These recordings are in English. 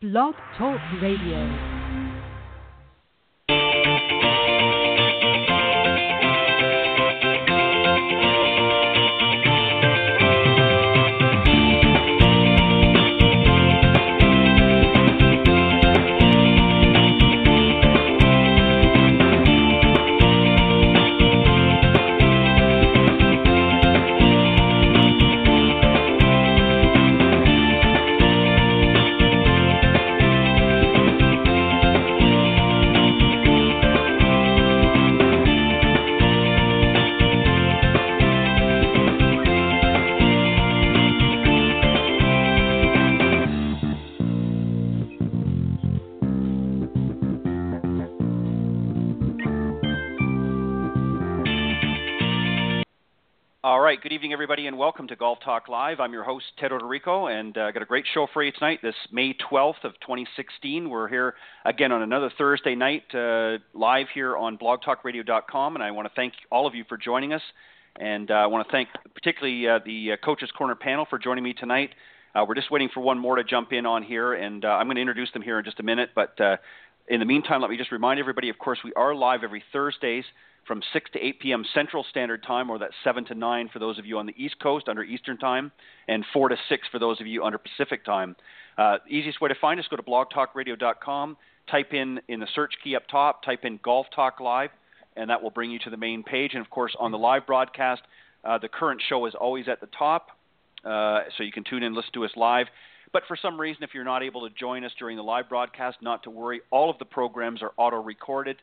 Blog Talk Radio. Right, good evening, everybody, and welcome to Golf Talk Live. I'm your host, Ted Oderico, and I uh, got a great show for you tonight. This May 12th of 2016, we're here again on another Thursday night uh, live here on BlogTalkRadio.com, and I want to thank all of you for joining us. And uh, I want to thank particularly uh, the uh, Coaches Corner panel for joining me tonight. Uh, we're just waiting for one more to jump in on here, and I'm going to introduce them here in just a minute. But in the meantime, let me just remind everybody, of course, we are live every Thursdays from 6 to 8 p.m. Central Standard Time, or that's 7 to 9 for those of you on the East Coast under Eastern Time, and 4 to 6 for those of you under Pacific Time. Uh, easiest way to find us, go to blogtalkradio.com, type in in the search key up top, type in Golf Talk Live, and that will bring you to the main page. And of course, on the live broadcast, uh, the current show is always at the top, uh, so you can tune in and listen to us live. But for some reason, if you're not able to join us during the live broadcast, not to worry. All of the programs are auto recorded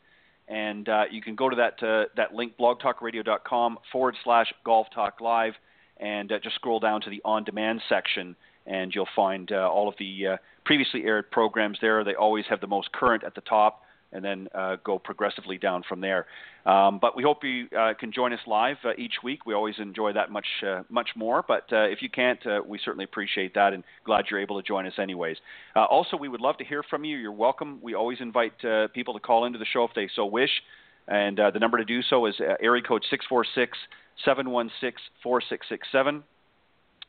and uh, you can go to that uh, that link blogtalkradio.com forward slash golf talk live and uh, just scroll down to the on demand section and you'll find uh, all of the uh, previously aired programs there they always have the most current at the top and then uh, go progressively down from there. Um, but we hope you uh, can join us live uh, each week. We always enjoy that much uh, much more. But uh, if you can't, uh, we certainly appreciate that and glad you're able to join us anyways. also, we would love to hear from you. You're welcome. We always invite people to call into the show if they so wish. And the number to do so is area code 646 716 4667.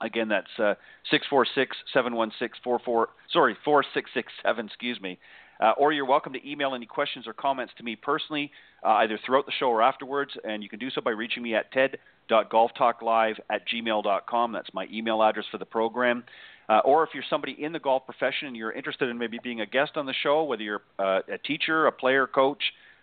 Again, that's uh, 646 716 44, sorry, 4667, excuse me. Uh, or you're welcome to email any questions or comments to me personally, uh, either throughout the show or afterwards. And you can do so by reaching me at ted.golftalklive at gmail.com. That's my email address for the program. Uh, or if you're somebody in the golf profession and you're interested in maybe being a guest on the show, whether you're uh, a teacher, a player, coach,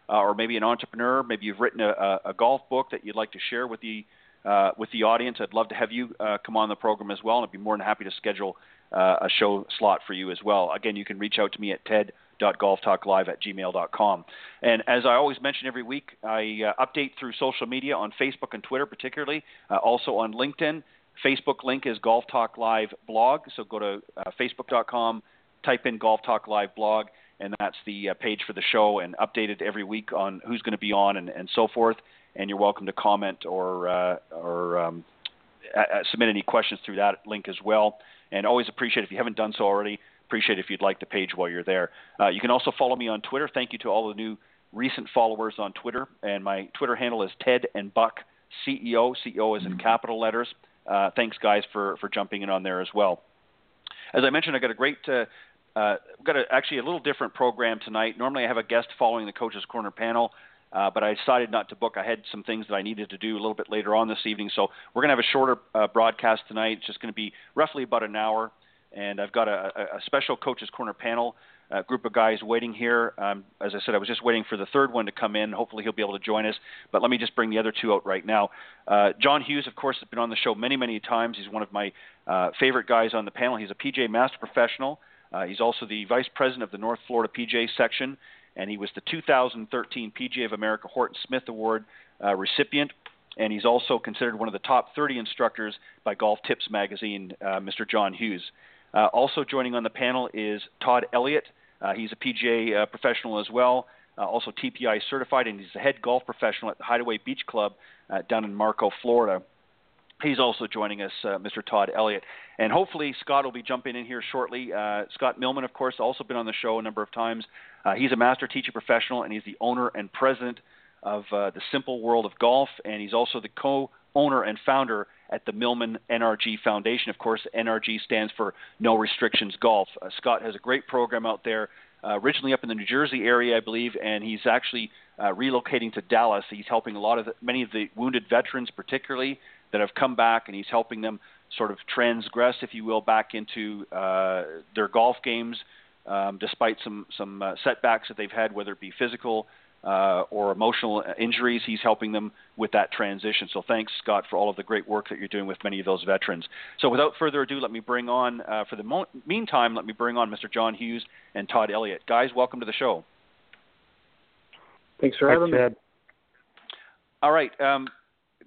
uh, or maybe an entrepreneur, maybe you've written a, a, golf book that you'd like to share with the uh, with the audience, I'd love to have you come on the program as well, and I'd be more than happy to schedule a show slot for you as well. Again, you can reach out to me at ted golftalklive at gmail.com. And as I always mention every week, I uh, update through social media on Facebook and Twitter, particularly, uh, also on LinkedIn. Facebook link is Golf Talk Live blog. So go to uh, facebook.com, type in Golf Talk Live blog, and that's the uh, page for the show and updated every week on who's going to be on and, and so forth. And you're welcome to comment or, uh, or um, submit any questions through that link as well. And always appreciate if you haven't done so already, appreciate if you'd like the page while you're there. Uh, you can also follow me on Twitter. Thank you to all the new recent followers on Twitter. And my Twitter handle is Ted and Buck CEO. CEO is in capital letters. Uh, thanks, guys, for, for jumping in on there as well. As I mentioned, I got a great, uh, uh, got a, actually a little different program tonight. Normally, I have a guest following the Coaches Corner panel. Uh, but I decided not to book. I had some things that I needed to do a little bit later on this evening, so we're going to have a shorter uh, broadcast tonight. It's just going to be roughly about an hour and I've got a, a special coaches corner panel. A group of guys waiting here. Um, as I said, I was just waiting for the third one to come in. Hopefully, he'll be able to join us. But let me just bring the other two out right now. Uh, John Hughes, of course, has been on the show many, many times. He's one of my uh, favorite guys on the panel. He's a PGA Master Professional. Uh, he's also the Vice President of the North Florida PGA section, and he was the 2013 PGA of America Horton Smith Award uh, recipient and he's also considered one of the top 30 instructors by Golf Tips magazine, uh, Mr. John Hughes. Uh, also joining on the panel is Todd Elliott. Uh, he's a PGA uh, professional as well, uh, also TPI certified, and he's the head golf professional at the Hideaway Beach Club uh, down in Marco, Florida. He's also joining us, uh, Mr. Todd Elliott. And hopefully, Scott will be jumping in here shortly. Scott Millman, of course, also been on the show a number of times. he's a master teaching professional, and he's the owner and president of the Simple World of Golf, and he's also the co owner and founder at the Millman NRG Foundation. Of course, NRG stands for No Restrictions Golf. Uh, Scott has a great program out there, uh, originally up in the New Jersey area, I believe, and he's actually uh, relocating to Dallas. He's helping a lot of the, many of the wounded veterans, particularly that have come back, and he's helping them sort of transgress, if you will, back into uh, their golf games, um, despite some some uh, setbacks that they've had, whether it be physical uh, or emotional injuries. He's helping them with that transition. So thanks, Scott, for all of the great work that you're doing with many of those veterans. So without further ado, let me bring on, uh, for the mo- meantime, let me bring on Mr. John Hughes and Todd Elliott. Guys, welcome to the show. Thanks for having me. All right. Um,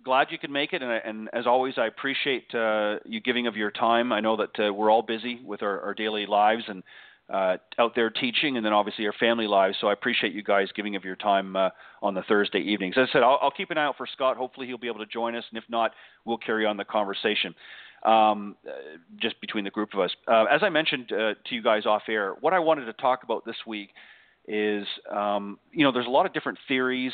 glad you could make it, and, and as always, I appreciate uh, you giving of your time. I know that uh, we're all busy with our, our daily lives and uh, out there teaching, and then obviously our family lives. So I appreciate you guys giving of your time uh, on the Thursday evenings. As I said, I'll, I'll, keep an eye out for Scott. Hopefully, he'll be able to join us, and if not, we'll carry on the conversation um, uh, just between the group of us. Uh, as I mentioned uh, to you guys off air, what I wanted to talk about this week is um, you know there's a lot of different theories,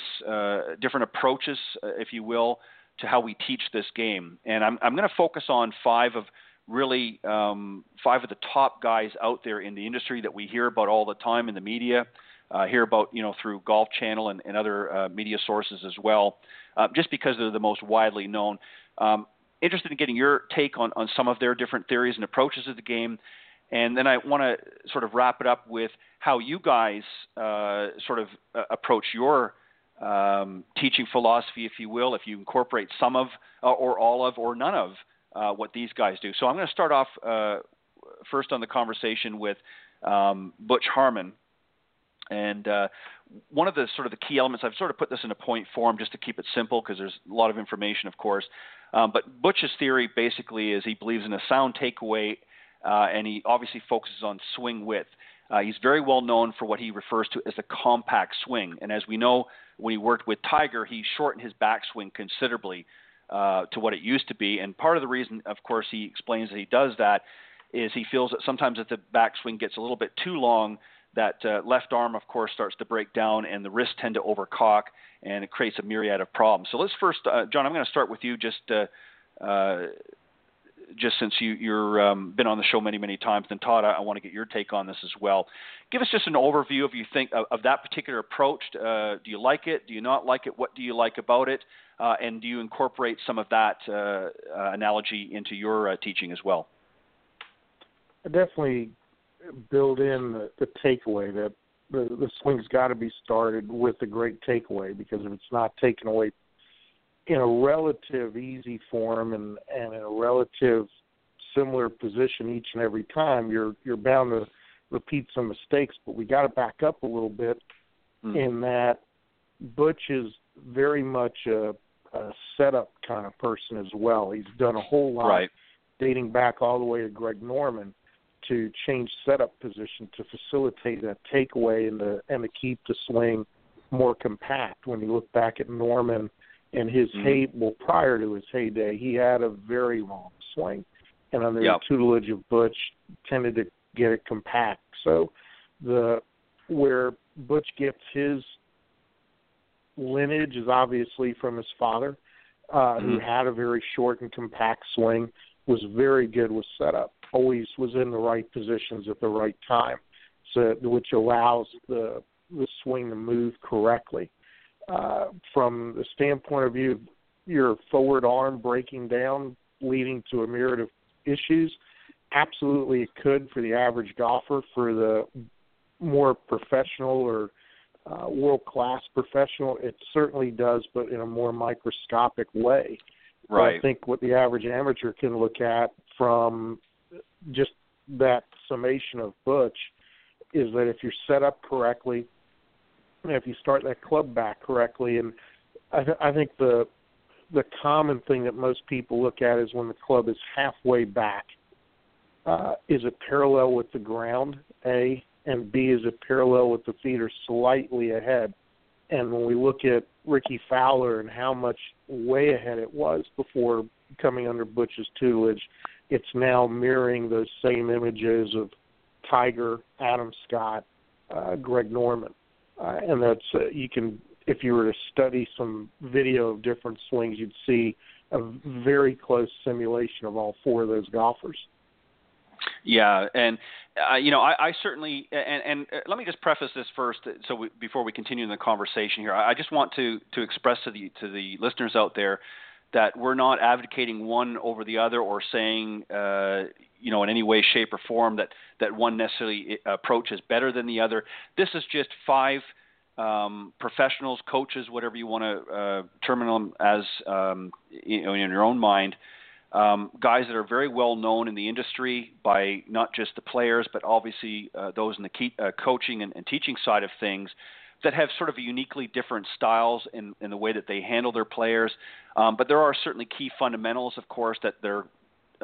different approaches, if you will, to how we teach this game, and I'm, I'm going to focus on five of really um, five of the top guys out there in the industry that we hear about all the time in the media, uh, hear about you know through Golf Channel and, and other uh, media sources as well, uh, just because they're the most widely known. Um, interested in getting your take on, on some of their different theories and approaches of the game, and then I want to sort of wrap it up with how you guys uh, sort of uh, approach your um, teaching philosophy, if you will, if you incorporate some of uh, or all of or none of uh, what these guys do. So I'm going to start off uh, first on the conversation with um, Butch Harmon. And uh, one of the sort of the key elements, I've sort of put this in a point form just to keep it simple because there's a lot of information, of course. Um, but Butch's theory basically is he believes in a sound takeaway, uh, and he obviously focuses on swing width. Uh, he's very well known for what he refers to as a compact swing. And as we know, when he worked with Tiger, he shortened his backswing considerably uh, to what it used to be. And part of the reason, of course, he explains that he does that is he feels that sometimes if the backswing gets a little bit too long, that uh, left arm, of course, starts to break down and the wrists tend to overcock and it creates a myriad of problems. So let's first, uh, John, I'm going to start with you just. Uh, uh, just since you, you've um, been on the show many, many times, then Todd, I, I, want to get your take on this as well. Give us just an overview of you think of, of that particular approach. Do you like it? Do you not like it? What do you like about it? Uh, and do you incorporate some of that uh, uh analogy into your uh, teaching as well? I definitely build in the, the takeaway that the, the swing's got to be started with a great takeaway because if it's not taken away in a relative easy form and, and in a relative similar position each and every time, you're you're bound to repeat some mistakes. But we got to back up a little bit mm. in that Butch is very much a, a setup kind of person as well. He's done a whole lot, right. dating back all the way to Greg Norman, to change setup position to facilitate that takeaway and the and to keep the swing more compact. When you look back at Norman and his mm-hmm. hey well prior to his heyday, he had a very long swing, and under yep. the tutelage of Butch, tended to get it compact. So the where Butch gets his lineage is obviously from his father, uh, mm-hmm. who had a very short and compact swing, was very good with setup, always was in the right positions at the right time, so which allows the the swing to move correctly. Uh, from the standpoint of view, your forward arm breaking down, leading to a myriad of issues. Absolutely, it could for the average golfer. For the more professional or uh, world class professional, it certainly does, but in a more microscopic way. Right. I think what the average amateur can look at from just that summation of Butch is that if you're set up correctly, if you start that club back correctly, and I, th- I think the the common thing that most people look at is when the club is halfway back. Uh, is it parallel with the ground? A and B is it parallel with the or slightly ahead? And when we look at Rickie Fowler and how much way ahead it was before coming under Butch's tutelage, it's now mirroring those same images of Tiger, Adam Scott, uh, Greg Norman uh, and that's uh, you can if you were to study some video of different swings, you'd see a very close simulation of all four of those golfers. Yeah, and uh, you know, I, I certainly and, and uh, let me just preface this first, uh, so we, before we continue in the conversation here, I, I just want to to express to the to the listeners out there that we're not advocating one over the other or saying, uh, you know, in any way, shape, or form that that one necessarily uh, approach is better than the other. This is just five um, professionals, coaches, whatever you want to uh, term them as, um, you know, in your own mind. Um, guys that are very well known in the industry by not just the players, but obviously uh, those in the key, uh, coaching and, and teaching side of things that have sort of uniquely different styles in, in the way that they handle their players. Um, but there are certainly key fundamentals, of course, that they're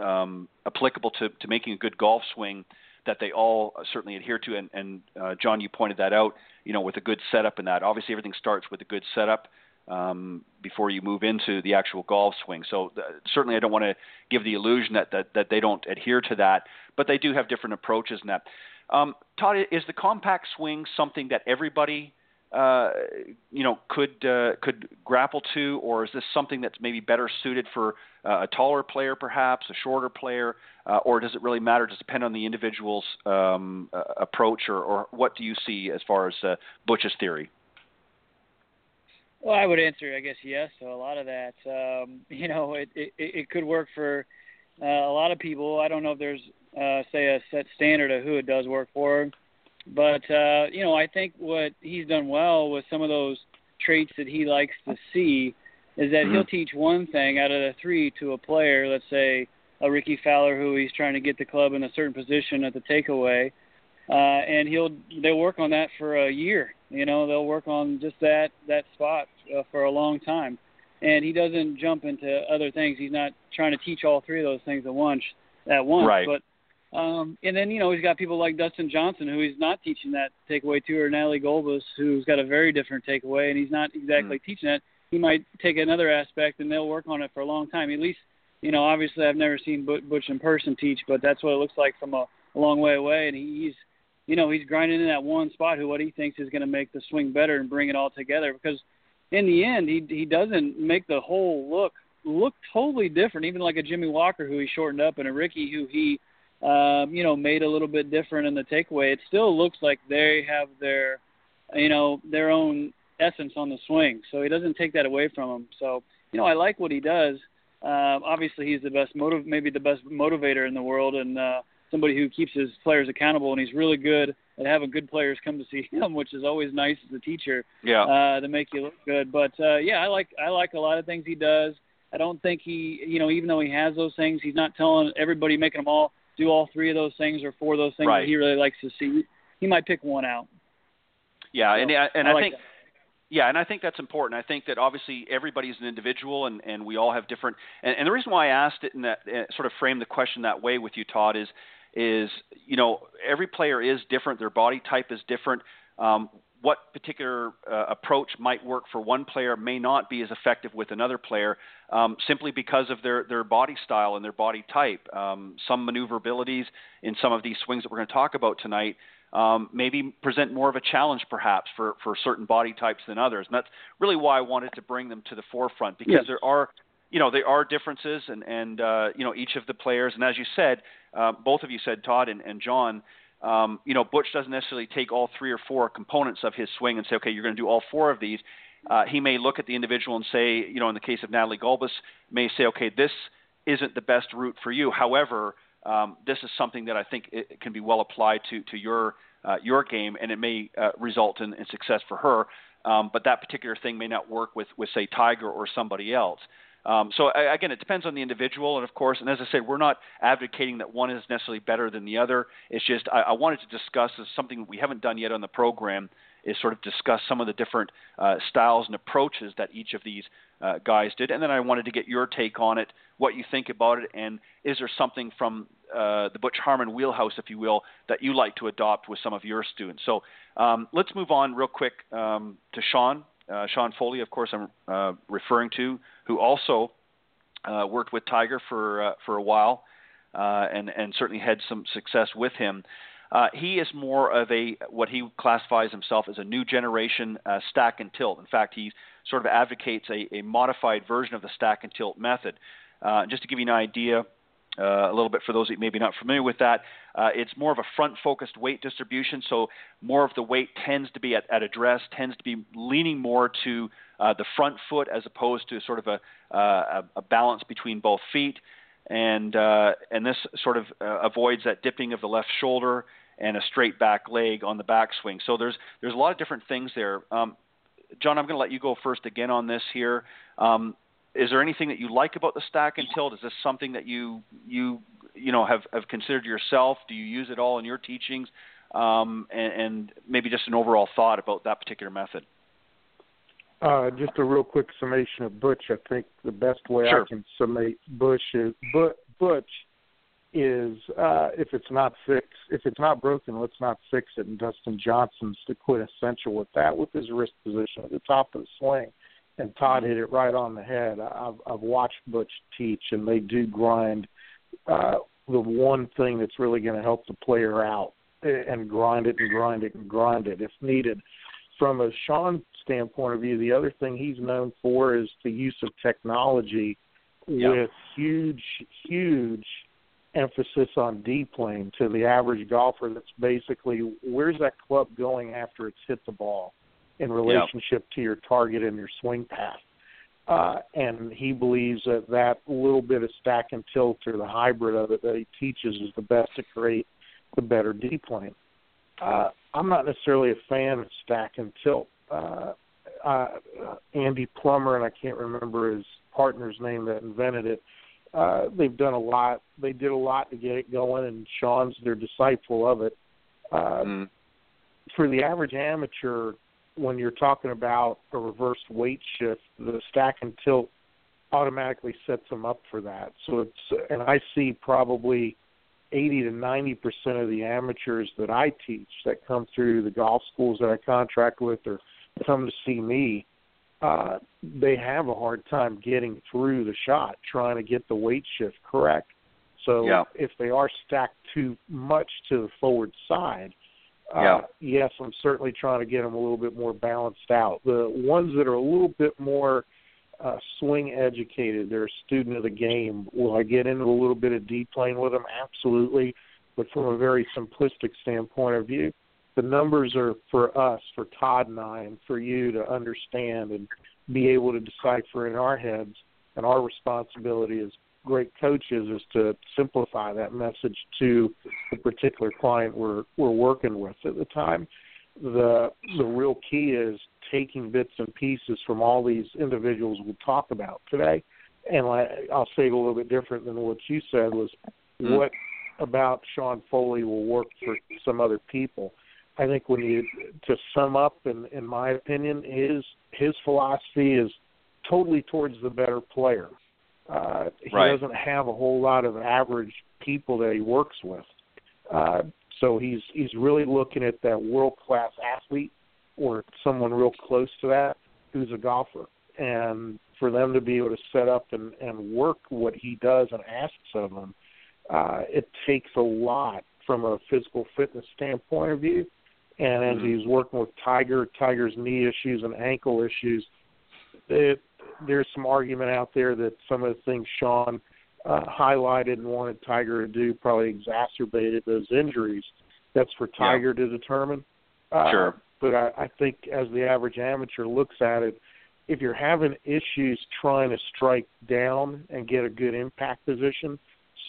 um, applicable to, to making a good golf swing that they all certainly adhere to. And, and uh, John, you pointed that out. You know, with a good setup in that. Obviously, everything starts with a good setup um, before you move into the actual golf swing. So th- certainly, I don't want to give the illusion that, that that they don't adhere to that, but they do have different approaches in that. Um, Todd, is the compact swing something that everybody uh, you know could uh, could grapple to, or is this something that's maybe better suited for uh, a taller player, perhaps a shorter player, uh, or does it really matter? Does it depend on the individual's um, uh, approach, or, or what do you see as far as uh, Butch's theory? Well, I would answer, I guess, yes. So a lot of that, um, you know, it, it it could work for uh, a lot of people. I don't know if there's, uh, say, a set standard of who it does work for. But uh, you know, I think what he's done well with some of those traits that he likes to see is that mm-hmm. he'll teach one thing out of the three to a player, let's say a Rickie Fowler who he's trying to get the club in a certain position at the takeaway, uh, and he'll they'll work on that for a year. You know, they'll work on just that that spot uh, for a long time, and he doesn't jump into other things. He's not trying to teach all three of those things at once. At once, right. but um, and then you know he's got people like Dustin Johnson who he's not teaching that takeaway to, or Natalie Gulbis who's got a very different takeaway, and he's not exactly mm. teaching that. He might take another aspect, and they'll work on it for a long time. At least, you know, obviously I've never seen Butch in person teach, but that's what it looks like from a, a long way away. And he's, you know, he's grinding in that one spot who what he thinks is going to make the swing better and bring it all together. Because in the end, he he doesn't make the whole look look totally different. Even like a Jimmy Walker who he shortened up, and a Rickie who he um, you know, made a little bit different in the takeaway, it still looks like they have their, you know, their own essence on the swing. So he doesn't take that away from them. So, you know, I like what he does. Uh, obviously, he's the best motive, maybe the best motivator in the world, and uh, somebody who keeps his players accountable. And he's really good at having good players come to see him, which is always nice as a teacher. Yeah. Uh, to make you look good. But uh, yeah, I like I like a lot of things he does. I don't think he, you know, even though he has those things, he's not telling everybody making them all do all three of those things or four of those things right. that he really likes to see. He might pick one out. Yeah, so, and and I, I, like think that. yeah, and I think that's important. I think that obviously everybody's an individual, and and we all have different. And, and the reason why I asked it in that uh, sort of frame the question that way with you, Todd, is is you know every player is different. Their body type is different. Um, what particular uh, approach might work for one player may not be as effective with another player um, simply because of their, their body style and their body type. Um, some maneuverabilities in some of these swings that we're going to talk about tonight um, maybe present more of a challenge perhaps for, for certain body types than others. And that's really why I wanted to bring them to the forefront because yes. there are you know there are differences and and uh, you know each of the players and as you said uh, both of you said Todd and, and John um, you know, Butch doesn't necessarily take all three or four components of his swing and say, okay, you're going to do all four of these. Uh, he may look at the individual and say, you know, in the case of Natalie Gulbis, may say, okay, this isn't the best route for you. However, um, this is something that I think it can be well applied to to your uh, your game, and it may uh, result in, in success for her. Um, but that particular thing may not work with with say Tiger or somebody else. Um, so again, it depends on the individual, and of course, and as I said, we're not advocating that one is necessarily better than the other. It's just I, I wanted to discuss something we haven't done yet on the program is sort of discuss some of the different uh, styles and approaches that each of these uh, guys did, and then I wanted to get your take on it, what you think about it, and is there something from uh, the Butch Harmon wheelhouse, if you will, that you like to adopt with some of your students. So um, let's move on real quick um, to Sean uh, Sean Foley, of course, I'm uh, referring to, who also uh, worked with Tiger for uh, for a while, uh, and and certainly had some success with him. Uh, he is more of a what he classifies himself as a new generation stack and tilt. In fact, he sort of advocates a, a modified version of the stack and tilt method. Just to give you an idea, uh, a little bit for those that maybe not familiar with that, uh, it's more of a front-focused weight distribution. So more of the weight tends to be at, at address, tends to be leaning more to uh, the front foot as opposed to sort of a, uh, a balance between both feet. And uh, and this sort of uh, avoids that dipping of the left shoulder and a straight back leg on the backswing. So there's there's a lot of different things there. Um, John, I'm going to let you go first again on this here. Um, is there anything that you like about the stack and tilt? Is this something that you you you know have have considered yourself? Do you use it all in your teachings? Um, and, and, maybe just an overall thought about that particular method. Uh, just a real quick summation of Butch. I think the best way sure. I can summate Butch is Butch is uh, if it's not fixed, if it's not broken, let's not fix it. And Dustin Johnson's the quintessential with that, with his wrist position at the top of the swing and Todd hit it right on the head. I've I've watched Butch teach, and they do grind uh, the one thing that's really going to help the player out, and grind it and grind it and grind it if needed. From a Sean standpoint of view, the other thing he's known for is the use of technology yep. with huge, huge emphasis on D plane to the average golfer. That's basically where's that club going after it's hit the ball in relationship to your target and your swing path. Uh, and he believes that that little bit of stack and tilt or the hybrid of it that he teaches is the best to create the better D plane. Uh, I'm not necessarily a fan of stack and tilt. Uh, uh, Andy Plummer and I can't remember his partner's name that invented it. Uh, they've done a lot. They did a lot to get it going, and Sean's their disciple of it. Uh, mm. For the average amateur, when you're talking about a reverse weight shift, the stack and tilt automatically sets them up for that. So it's and I see probably 80 to 90 percent of the amateurs that I teach that come through the golf schools that I contract with or come to see me, uh, they have a hard time getting through the shot trying to get the weight shift correct. So yeah. if they are stacked too much to the forward side, uh, yeah. yes, I'm certainly trying to get them a little bit more balanced out. The ones that are a little bit more uh, swing educated, they're a student of the game. Will I get into a little bit of D plane with them? Absolutely. But from a very simplistic standpoint of view, the numbers are for us, for Todd and I, and for you to understand and be able to decipher in our heads. And our responsibility as great coaches is to simplify that message to the particular client we're we're working with at the time. The the real key is taking bits and pieces from all these individuals we talk about today, and I'll say it a little bit different than what you said was mm-hmm. what about Sean Foley will work for some other people. I think when you to sum up, in in my opinion, his his philosophy is totally towards the better player. Uh, he right. doesn't have a whole lot of average people that he works with. Uh, so he's he's really looking at that world class athlete or someone real close to that who's a golfer. And for them to be able to set up and, and work what he does and asks of them, uh, it takes a lot from a physical fitness standpoint of view. And as mm-hmm. he's working with Tiger, Tiger's knee issues and ankle issues, it there's some argument out there that some of the things Sean uh, highlighted and wanted Tiger to do probably exacerbated those injuries. That's for Tiger yeah. to determine. Uh, sure. But I, I think as the average amateur looks at it, if you're having issues trying to strike down and get a good impact position,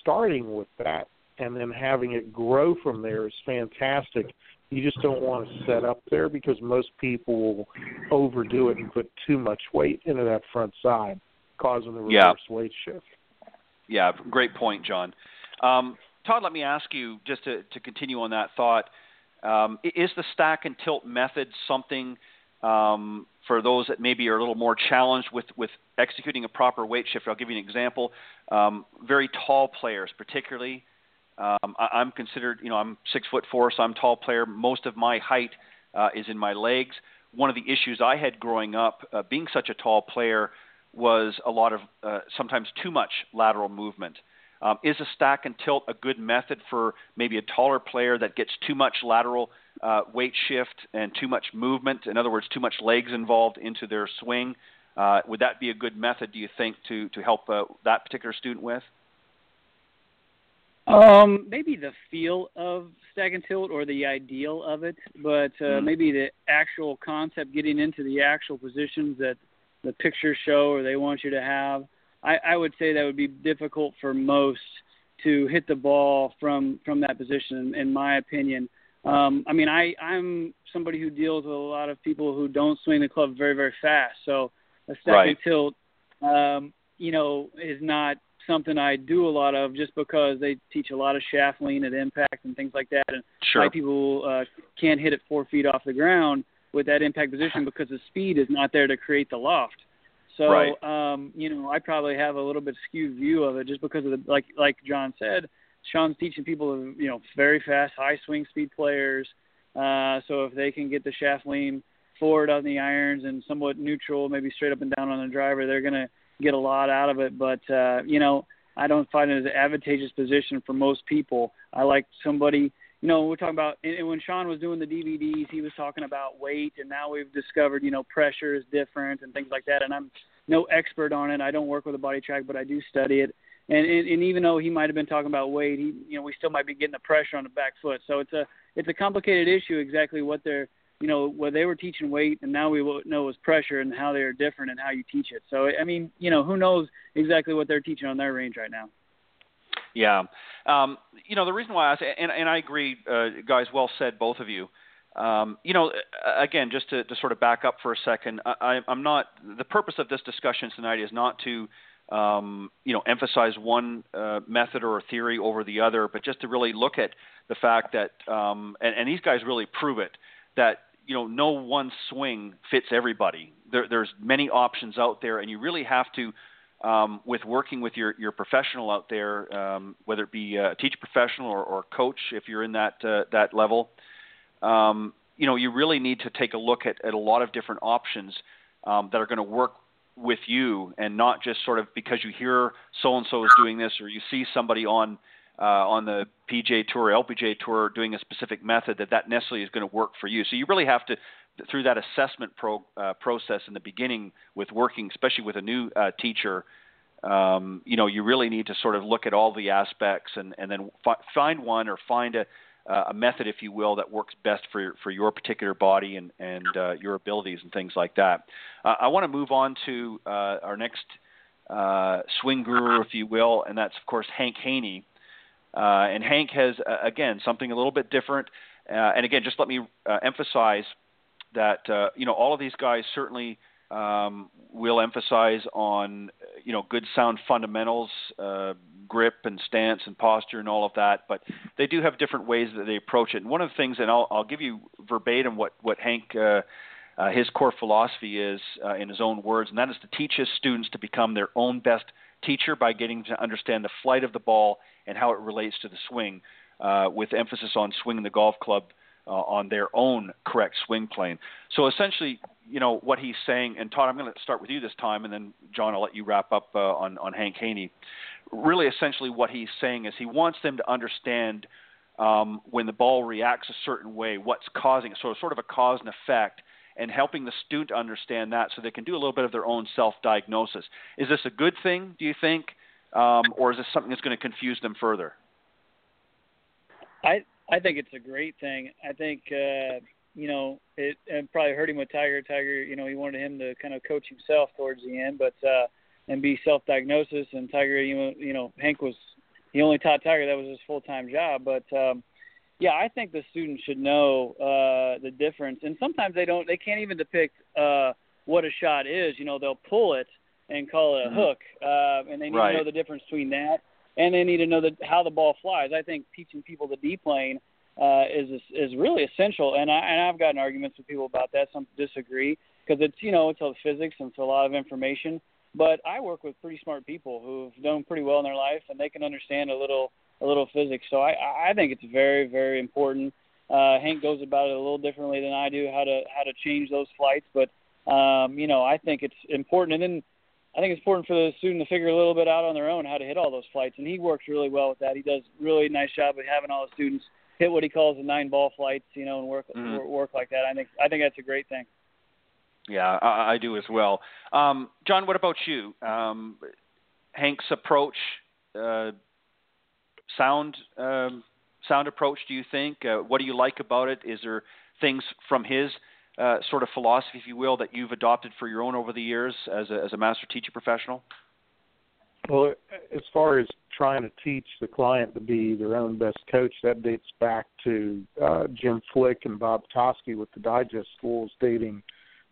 starting with that and then having it grow from there is fantastic you just don't want to set up there because most people will overdo it and put too much weight into that front side, causing the reverse yeah. weight shift. Yeah, great point, John. Um, Todd, let me ask you just to, to continue on that thought. Um, is the stack and tilt method something um, for those that maybe are a little more challenged with, with executing a proper weight shift? I'll give you an example. Um, very tall players, particularly, um, I, I'm considered, you know, I'm six foot four, so I'm a tall player. Most of my height uh, is in my legs. One of the issues I had growing up, uh, being such a tall player, was a lot of uh, sometimes too much lateral movement. Um, is a stack and tilt a good method for maybe a taller player that gets too much lateral uh, weight shift and too much movement? In other words, too much legs involved into their swing. Uh, would that be a good method, do you think, to to help uh, that particular student with? Um, maybe the feel of stack and tilt or the ideal of it, but uh, mm. maybe the actual concept, getting into the actual positions that the pictures show or they want you to have. I, I would say that would be difficult for most to hit the ball from from that position, in my opinion. Um, I mean, I I'm somebody who deals with a lot of people who don't swing the club very very fast, so a stack right. and tilt, um, you know, is not something I do a lot of just because they teach a lot of shaft lean at impact and things like that. And sure. my people uh, can't hit it four feet off the ground with that impact position because the speed is not there to create the loft. So, right. um, you know, I probably have a little bit skewed view of it just because of the like like John said. Sean's teaching people, you know, very fast, high swing speed players. Uh, so if they can get the shaft lean forward on the irons and somewhat neutral, maybe straight up and down on the driver, they're going to get a lot out of it. But uh, you know, I don't find it as an advantageous position for most people. I like somebody. You know, we're talking about and when Sean was doing the DVDs, he was talking about weight, and now we've discovered, you know, pressure is different and things like that. And I'm no expert on it. I don't work with a BodiTrak, but I do study it. And, and and even though he might have been talking about weight, he you know we still might be getting the pressure on the back foot. So it's a it's a complicated issue exactly what they're you know, where they were teaching weight and now we know was pressure and how they are different and how you teach it. So, I mean, you know, who knows exactly what they're teaching on their range right now. Yeah. Um, you know, the reason why I say, and, and I agree, uh, guys, well said, both of you. Um, you know, again, just to, to sort of back up for a second, I, I'm not, the purpose of this discussion tonight is not to, um, you know, emphasize one uh, method or theory over the other, but just to really look at the fact that, um, and, and these guys really prove it, that you know no one swing fits everybody. There, there's many options out there, and you really have to. Um, with working with your, your professional out there, um, whether it be a teacher professional or, or coach, if you're in that uh, that level, um, you know you really need to take a look at, at a lot of different options um, that are going to work with you, and not just sort of because you hear so and so is doing this or you see somebody on uh, on the PGA Tour or LPGA Tour doing a specific method that that necessarily is going to work for you. So you really have to through that assessment pro, uh, process in the beginning with working, especially with a new uh, teacher. Um, you know, you really need to sort of look at all the aspects and, and then fi- find one or find a, a method, if you will, that works best for your, for your particular body and, and uh, your abilities and things like that. Uh, I want to move on to uh, our next uh, swing guru, if you will, and that's, of course, Hank Haney. Uh, and Hank has, uh, again, something a little bit different. Uh, and again, just let me uh, emphasize that, uh, you know, all of these guys certainly um, will emphasize on, you know, good sound fundamentals, uh, grip and stance and posture and all of that. But they do have different ways that they approach it. And one of the things, and I'll, I'll give you verbatim what, what Hank, his core philosophy is in his own words, and that is to teach his students to become their own best teacher by getting to understand the flight of the ball and how it relates to the swing, uh, with emphasis on swinging the golf club uh, on their own correct swing plane. So essentially, you know what he's saying, and Todd, I'm going to start with you this time, and then John, I'll let you wrap up uh, on on Hank Haney. Really, essentially, what he's saying is he wants them to understand um, when the ball reacts a certain way, what's causing it, so sort of a cause and effect, and helping the student understand that so they can do a little bit of their own self-diagnosis. Is this a good thing? Do you think? um, or is this something that's going to confuse them further? I I think it's a great thing. I think uh, you know it, it probably hurt him with Tiger. Tiger, you know, he wanted him to kind of coach himself towards the end, but uh, and be self-diagnosis. And Tiger, you know, you know, Hank was he only taught Tiger that was his full-time job, but um, yeah, I think the students should know uh, the difference. And sometimes they don't, they can't even depict uh, what a shot is. You know, they'll pull it and call it a mm-hmm. hook. Uh, and they need right. to know the difference between that and they need to know that how the ball flies. I think teaching people the D plane uh, is is really essential. And I and I've gotten arguments with people about that. Some disagree because it's you know it's a physics and it's a lot of information. But I work with pretty smart people who've done pretty well in their life and they can understand a little a little physics. So I I think it's very very important. Uh, Hank goes about it a little differently than I do how to how to change those flights, but um, you know I think it's important. And then I think it's important for the student to figure a little bit out on their own how to hit all those flights, and he works really well with that. He does really nice job of having all the students hit what he calls the nine ball flights, you know, and work mm. work like that. I think I think that's a great thing. Yeah, I, I do as well. Um, John, what about you? Um, Hank's approach, uh, sound um, sound approach. Do you think? Uh, what do you like about it? Is there things from his uh, sort of philosophy, if you will, that you've adopted for your own over the years as a, as a master teacher professional? Well, as far as trying to teach the client to be their own best coach, that dates back to uh, Jim Flick and Bob Toski with the Digest schools, dating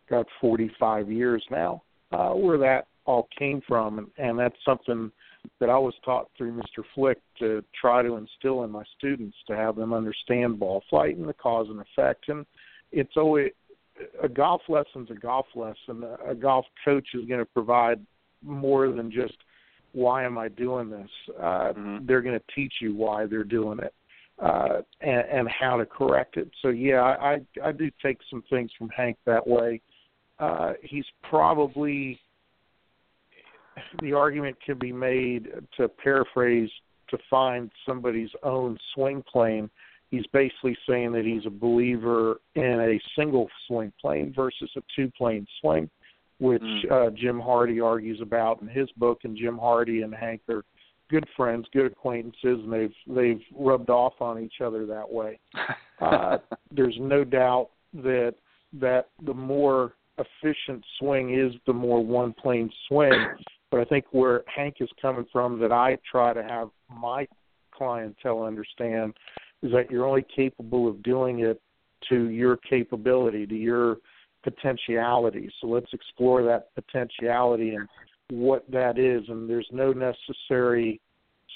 got 45 years now, uh, where that all came from, and, and that's something that I was taught through Mr. Flick to try to instill in my students to have them understand ball flight and the cause and effect. And it's always a golf lesson's a golf lesson. A golf coach is going to provide more than just why am I doing this. Uh, mm-hmm. They're going to teach you why they're doing it uh, and, and how to correct it. So yeah, I I do take some things from Hank that way. Uh, he's probably the argument can be made to paraphrase to find somebody's own swing plane he's basically saying that he's a believer in a single swing plane versus a two plane swing, which mm. uh, Jim Hardy argues about in his book. And Jim Hardy and Hank are good friends, good acquaintances, and they've they've rubbed off on each other that way. uh, there's no doubt that that the more efficient swing is the more one plane swing. But I think where Hank is coming from, that I try to have my clientele understand is that you're only capable of doing it to your capability, to your potentiality. So let's explore that potentiality and what that is. And there's no necessary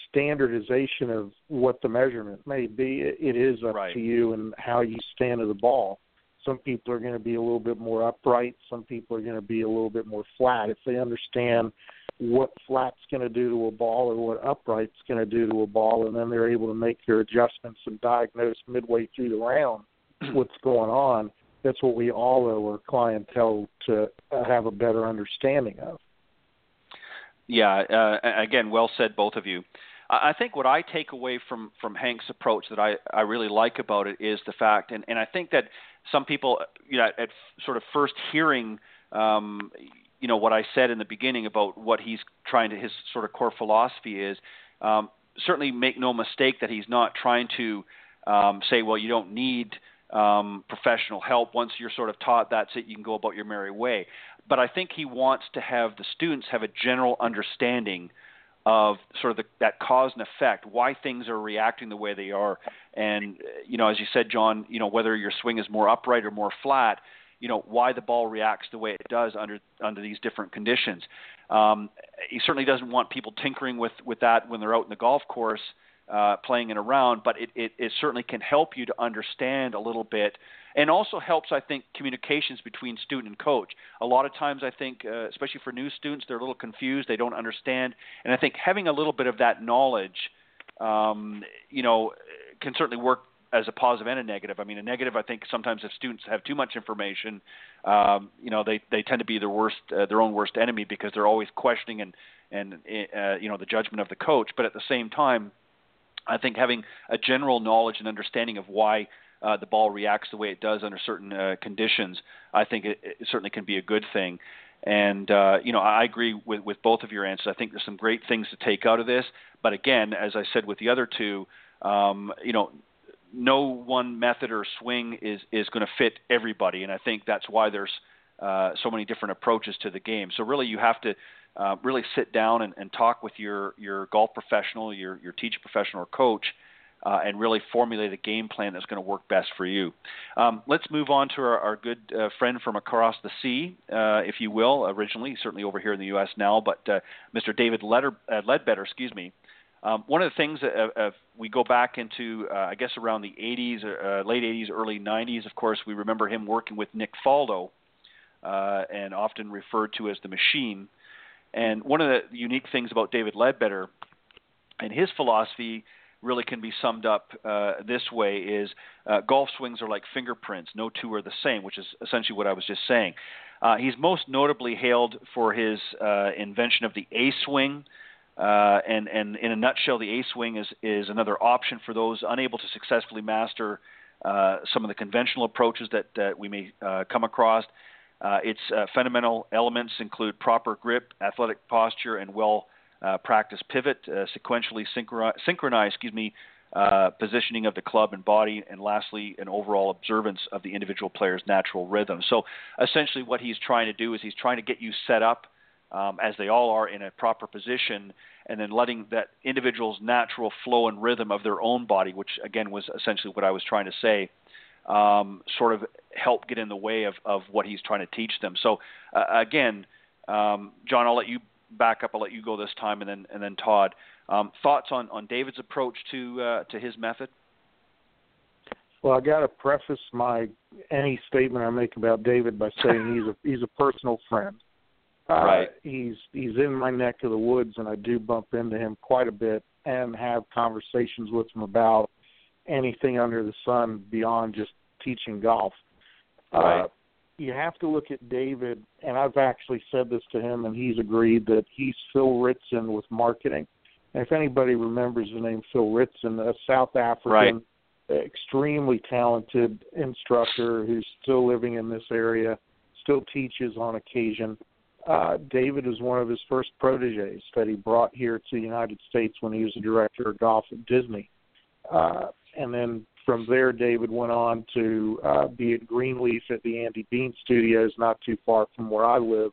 standardization of what the measurement may be. It is up right. to you and how you stand to the ball. Some people are going to be a little bit more upright. Some people are going to be a little bit more flat. If they understand what flat's going to do to a ball or what upright's going to do to a ball, and then they're able to make their adjustments and diagnose midway through the round what's going on. That's what we all owe our clientele to uh, have a better understanding of. Yeah, uh, again, well said, both of you. I think what I take away from from Hank's approach that I I really like about it is the fact, and and I think that some people, you know, at sort of first hearing um, you know what I said in the beginning about what he's trying to his sort of core philosophy is. Um, certainly, make no mistake that he's not trying to um, say, well, you don't need um, professional help. Once you're sort of taught, that's it. You can go about your merry way. But I think he wants to have the students have a general understanding of sort of the, that cause and effect, why things are reacting the way they are, and you know, as you said, John, you know, whether your swing is more upright or more flat you know why the ball reacts the way it does under under these different conditions. Um, he certainly doesn't want people tinkering with with that when they're out in the golf course uh, playing it around, but it, it, it certainly can help you to understand a little bit, and also helps I think communications between student and coach. A lot of times I think, uh, especially for new students, they're a little confused, they don't understand, and I think having a little bit of that knowledge, um, you know, can certainly work as a positive and a negative. I mean, a negative, I think sometimes if students have too much information, um, you know, they they tend to be their worst, uh, their own worst enemy because they're always questioning and and uh, you know the judgment of the coach. But at the same time, I think having a general knowledge and understanding of why uh, the ball reacts the way it does under certain uh, conditions, I think it, it certainly can be a good thing. And uh, you know, I agree with with both of your answers. I think there's some great things to take out of this. But again, as I said with the other two, um, you know, no one method or swing is is going to fit everybody, and I think that's why there's uh, so many different approaches to the game. So really, you have to uh, really sit down and, and talk with your your golf professional, your your teacher professional or coach, uh, and really formulate a game plan that's going to work best for you. Um, let's move on to our, our good uh, friend from across the sea, uh, if you will. Originally, certainly over here in the U.S. now, but uh, Mr. David Leder, uh, Leadbetter, excuse me, um, one of the things that uh, uh, we go back into, uh, I guess, around the 80s, uh, late 80s, early 90s. Of course, we remember him working with Nick Faldo, uh, and often referred to as the Machine. And one of the unique things about David Leadbetter and his philosophy really can be summed up uh, this way: is uh, golf swings are like fingerprints; no two are the same, which is essentially what I was just saying. Uh, he's most notably hailed for his uh, invention of the A swing. Uh, and, and in a nutshell, the A swing is, is another option for those unable to successfully master uh, some of the conventional approaches that, that we may uh, come across. Uh, its uh, fundamental elements include proper grip, athletic posture, and well uh, practiced pivot, sequentially synchronize, synchronize excuse me, positioning of the club and body, and lastly, an overall observance of the individual player's natural rhythm. So, essentially, what he's trying to do is he's trying to get you set up um, as they all are in a proper position, and then letting that individual's natural flow and rhythm of their own body, which again was essentially what I was trying to say, um, sort of help get in the way of, of what he's trying to teach them. So uh, again, um, John, I'll let you back up. I'll let you go this time, and then and then Todd. Um, thoughts on, on David's approach to uh, to his method? Well, I got to preface my any statement I make about David by saying he's a he's a personal friend. Uh, right. He's he's in my neck of the woods, and I do bump into him quite a bit and have conversations with him about anything under the sun beyond just teaching golf. Uh, right. Uh, you have to look at David, and I've actually said this to him, and he's agreed that he's Phil Ritson with marketing. And if anybody remembers the name Phil Ritson, a South African, right. extremely talented instructor who's still living in this area, still teaches on occasion uh, David is one of his first proteges that he brought here to the United States when he was the director of golf at Disney. Uh, and then from there, David went on to uh, be at Grenelefe at the Andy Bean Studios, not too far from where I live.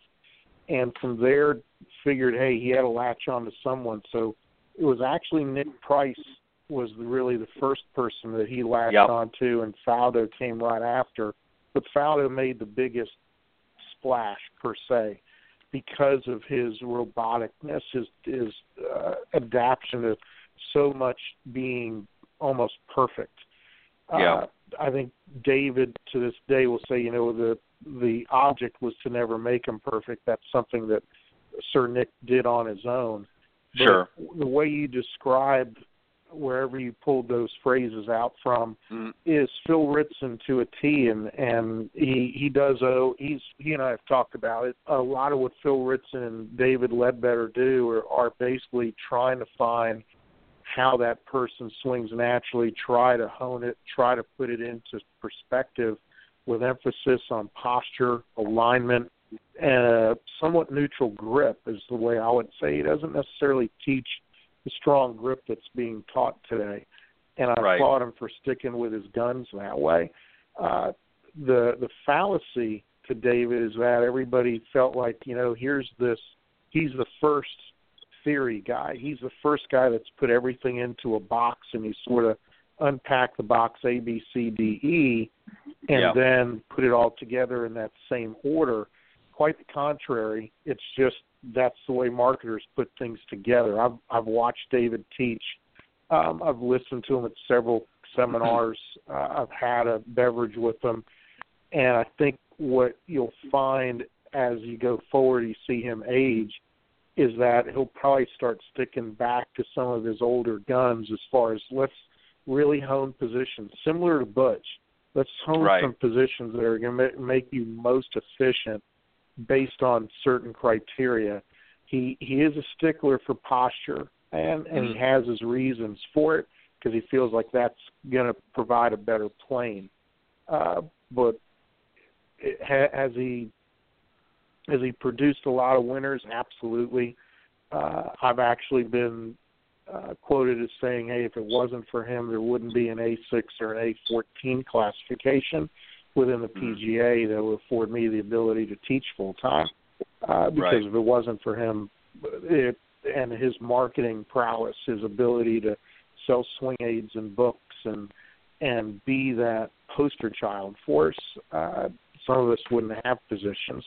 And from there, figured, hey, he had to latch on to someone. So it was actually Nick Price was really the first person that he latched yep. on to, and Faldo came right after. But Faldo made the biggest splash per se because of his roboticness, his his uh, adaptation to so much being almost perfect. Yeah. Uh, I think David to this day will say, you know, the the object was to never make him perfect. That's something that Sir Nick did on his own. But sure. The way you described wherever you pulled those phrases out from mm. is Phil Ritson to a T, and and he he does oh he's he and I have talked about it. A lot of what Phil Ritson and David Leadbetter do are, are basically trying to find how that person swings naturally, try to hone it, try to put it into perspective with emphasis on posture, alignment, and a somewhat neutral grip is the way I would say. He doesn't necessarily teach the strong grip that's being taught today. And I right. applaud him for sticking with his guns that way. Uh, the the fallacy to David is that everybody felt like you know here's this he's the first theory guy. He's the first guy that's put everything into a box and he sort of unpack the box A B C D E and yeah. then put it all together in that same order. Quite the contrary. It's just that's the way marketers put things together. I've I've watched David teach. Um, I've listened to him at several seminars. Uh, I've had a beverage with him, and I think what you'll find as you go forward, you see him age, is that he'll probably start sticking back to some of his older guns as far as let's really hone positions, similar to Butch. Let's hone right. some positions that are going to make you most efficient based on certain criteria. He he is a stickler for posture, and and he mm-hmm. has his reasons for it because he feels like that's going to provide a better plane. Uh, but it, has he has he produced a lot of winners? Absolutely. Uh, I've actually been uh, quoted as saying, "Hey, if it wasn't for him, there wouldn't be an A6 or an A14 classification." Within the Mm-hmm. PGA that would afford me the ability to teach full time. Uh, because right. if it wasn't for him, it and his marketing prowess, his ability to sell swing aids and books and and be that poster child for us, uh, some of us wouldn't have positions.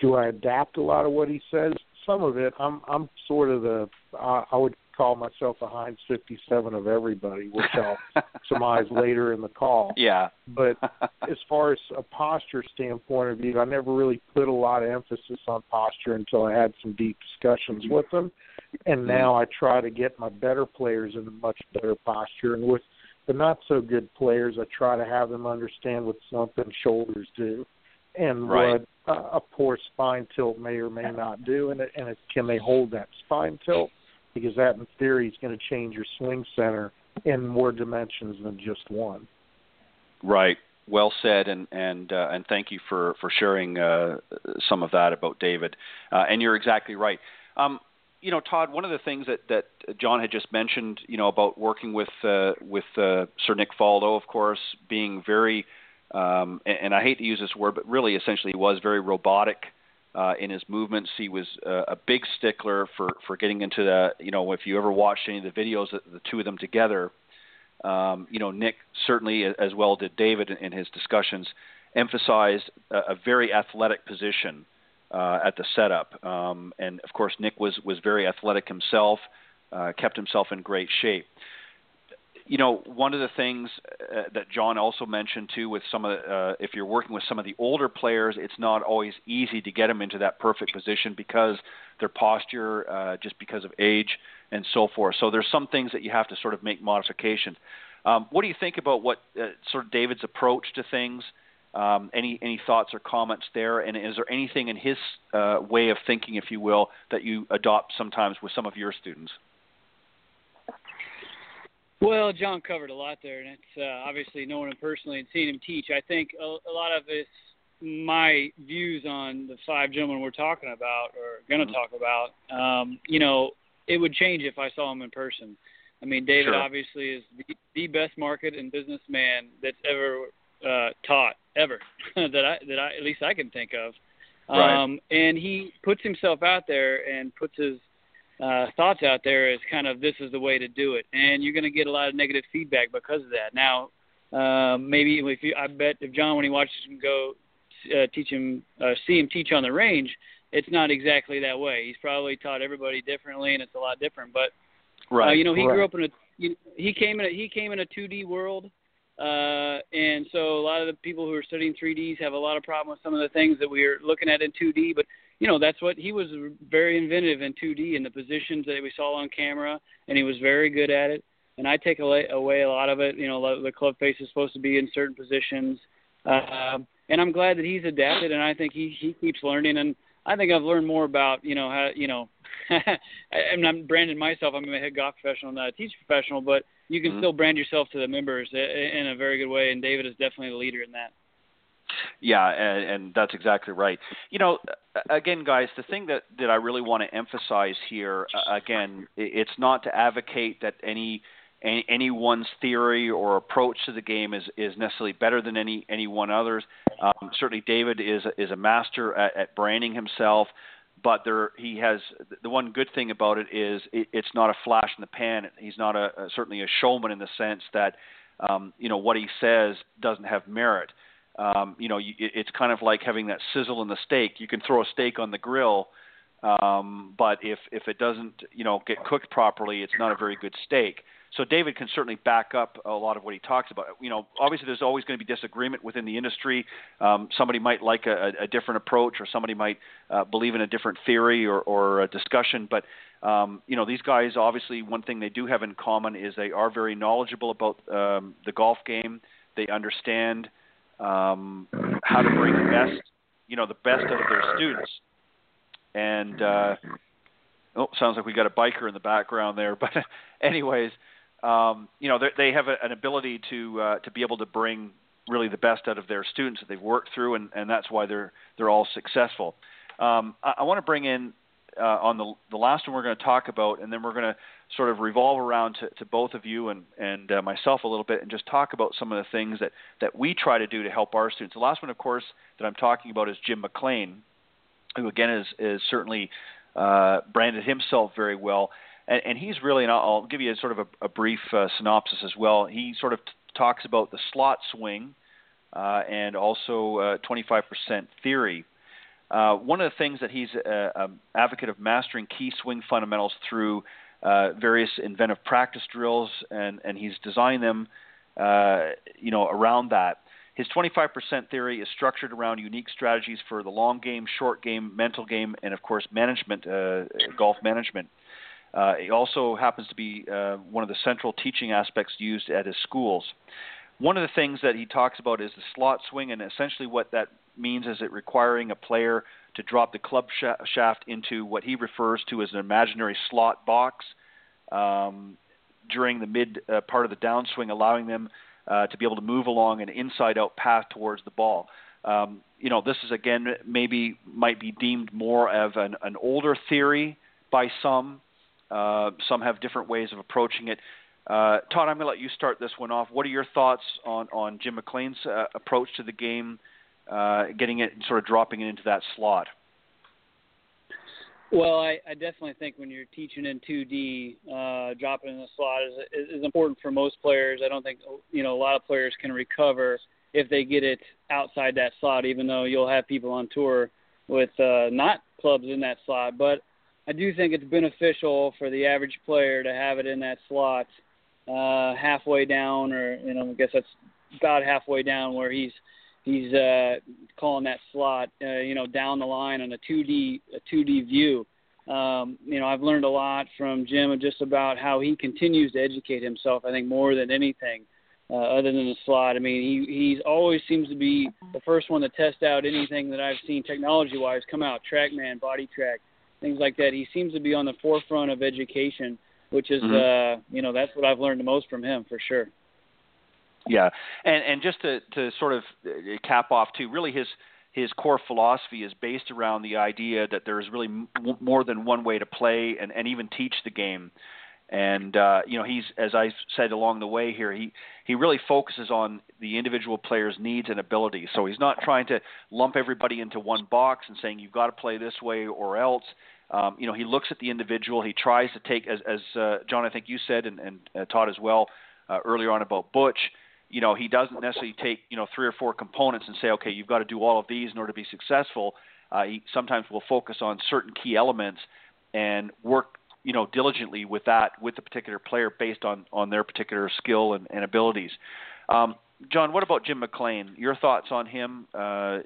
Do I adapt a lot of what he says? Some of it. I'm I'm sort of the uh, I would call myself a Heinz 57 of everybody, which I'll surmise later in the call. Yeah. But as far as a posture standpoint of view, I never really put a lot of emphasis on posture until I had some deep discussions with them. and Mm-hmm. now I try to get my better players in a much better posture. And with the not so good players, I try to have them understand what slump and shoulders do, and Right. what uh, a poor spine tilt may or may not do, and it, and it, can they hold that spine tilt? Because that, in theory, is going to change your swing center in more dimensions than just one. Right. Well said, and and uh, and thank you for for sharing uh, some of that about David. Uh, and you're exactly right. Um, you know, Todd, one of the things that that John had just mentioned, you know, about working with uh, with uh, Sir Nick Faldo, of course, being very, um, and, and I hate to use this word, but really, essentially, was very robotic uh, in his movements. He was uh, a big stickler for for getting into the, you know, if you ever watched any of the videos, the, the two of them together um, you know, Nick certainly, as well did David in his discussions, emphasized a, a very athletic position uh, at the setup. Um, and of course, Nick was was very athletic himself, uh, kept himself in great shape. You know, one of the things uh, that John also mentioned too, with some of uh, if you're working with some of the older players, it's not always easy to get them into that perfect position because their posture, uh, just because of age and so forth. So there's some things that you have to sort of make modifications. Um, what do you think about what uh, sort of David's approach to things? Um, any any thoughts or comments there? And is there anything in his uh, way of thinking, if you will, that you adopt sometimes with some of your students? Well, John covered a lot there, and it's uh, obviously knowing him personally and seeing him teach. I think a, a lot of it's my views on the five gentlemen we're talking about or going to mm-hmm. talk about. Um, you know, it would change if I saw him in person. I mean, David sure. obviously is the, the best market and businessman that's ever uh, taught ever that I that I at least I can think of. Right. Um, and he puts himself out there and puts his uh, thoughts out there is kind of this is the way to do it, and you're going to get a lot of negative feedback because of that. Now, uh, maybe if you, I bet if John when he watches him go uh, teach him, uh, see him teach on the range, it's not exactly that way. He's probably taught everybody differently, and it's a lot different. But right, uh, you know, he right. grew up in a you, he came in a, he came in a 2D world, uh, and so a lot of the people who are studying 3Ds have a lot of problem with some of the things that we are looking at in 2D. But you know, that's what he was very inventive in 2D in the positions that we saw on camera, and he was very good at it. And I take away, away a lot of it. You know, the club face is supposed to be in certain positions. Uh, and I'm glad that he's adapted, and I think he he keeps learning. And I think I've learned more about you know how you know. I'm not branding myself. I'm a head golf professional, not a teacher professional, but you can mm-hmm. still brand yourself to the members in a very good way. And David is definitely the leader in that. Yeah, and, and that's exactly right. You know, again, guys, the thing that that I really want to emphasize here, uh, again, it's not to advocate that any any, anyone's theory or approach to the game is, is necessarily better than any anyone others. Um, certainly, David is is a master at, at branding himself, but there he has the one good thing about it is it, it's not a flash in the pan. He's not a, a certainly a showman in the sense that um, you know what he says doesn't have merit. Um, you know, you, it's kind of like having that sizzle in the steak. You can throw a steak on the grill, um, but if if it doesn't you know get cooked properly, it's not a very good steak. So David can certainly back up a lot of what he talks about. You know, obviously there's always going to be disagreement within the industry. Um, somebody might like a, a different approach, or somebody might uh, believe in a different theory or, or a discussion. But um, you know, these guys obviously one thing they do have in common is they are very knowledgeable about um, the golf game. They understand um, how to bring the best, you know, the best out of their students. And uh, oh, sounds like we got a biker in the background there. But anyways um, you know, they have a, an ability to uh, to be able to bring really the best out of their students that they've worked through, and, and that's why they're they're all successful. Um, I, I want to bring in uh, on the the last one we're going to talk about, and then we're going to sort of revolve around to, to both of you and and uh, myself a little bit, and just talk about some of the things that that we try to do to help our students. The last one, of course, that I'm talking about is Jim McLean, who again is is certainly uh, branded himself very well and, and he's really, and I'll, give you a sort of a, a brief uh, synopsis as well. He sort of t- talks about the slot swing uh, and also uh, 25% theory. Uh, one of the things that he's an uh, um, advocate of mastering key swing fundamentals through uh, various inventive practice drills, and, and he's designed them, uh, you know, around that. His 25% theory is structured around unique strategies for the long game, short game, mental game, and of course, management, uh, golf management. Uh, it also happens to be uh, one of the central teaching aspects used at his schools. One of the things that he talks about is the slot swing, and essentially what that means is it requiring a player to drop the club sh- shaft into what he refers to as an imaginary slot box um, during the mid uh, part of the downswing, allowing them uh, to be able to move along an inside-out path towards the ball. Um, you know, this is again maybe might be deemed more of an, an older theory by some. Uh, some have different ways of approaching it. Uh, Todd, I'm going to let you start this one off. What are your thoughts on on Jim McLean's uh, approach to the game, uh, getting it sort of dropping it into that slot? Well, I, I definitely think when you're teaching in 2D, uh, dropping in the slot is, is important for most players. I don't think you know a lot of players can recover if they get it outside that slot, even though you'll have people on tour with uh, not clubs in that slot. But I do think it's beneficial for the average player to have it in that slot uh, halfway down, or you know, I guess that's about halfway down where he's he's uh, calling that slot, uh, you know, down the line on a 2D a 2D view. Um, you know, I've learned a lot from Jim just about how he continues to educate himself. I think more than anything, uh, other than the slot. I mean, he he's always seems to be the first one to test out anything that I've seen technology-wise come out, TrackMan, BodiTrak, things like that. He seems to be on the forefront of education, which is, mm-hmm. uh, you know, that's what I've learned the most from him for sure. Yeah, and and just to to sort of uh, cap off too, really his his core philosophy is based around the idea that there is really m- more than one way to play and and even teach the game. And uh, you know, he's as I said along the way here, he he really focuses on the individual player's needs and abilities. So he's not trying to lump everybody into one box and saying you've got to play this way or else. Um, you know, he looks at the individual. He tries to take, as, as uh, John, I think you said, and, and uh, Todd as well uh, earlier on about Butch you know, he doesn't necessarily take, you know, three or four components and say, okay, you've got to do all of these in order to be successful. Uh, he sometimes will focus on certain key elements and work, you know, diligently with that with the particular player based on on their particular skill and, and abilities. Um, John, what about Jim McLean? Your thoughts on him? Uh,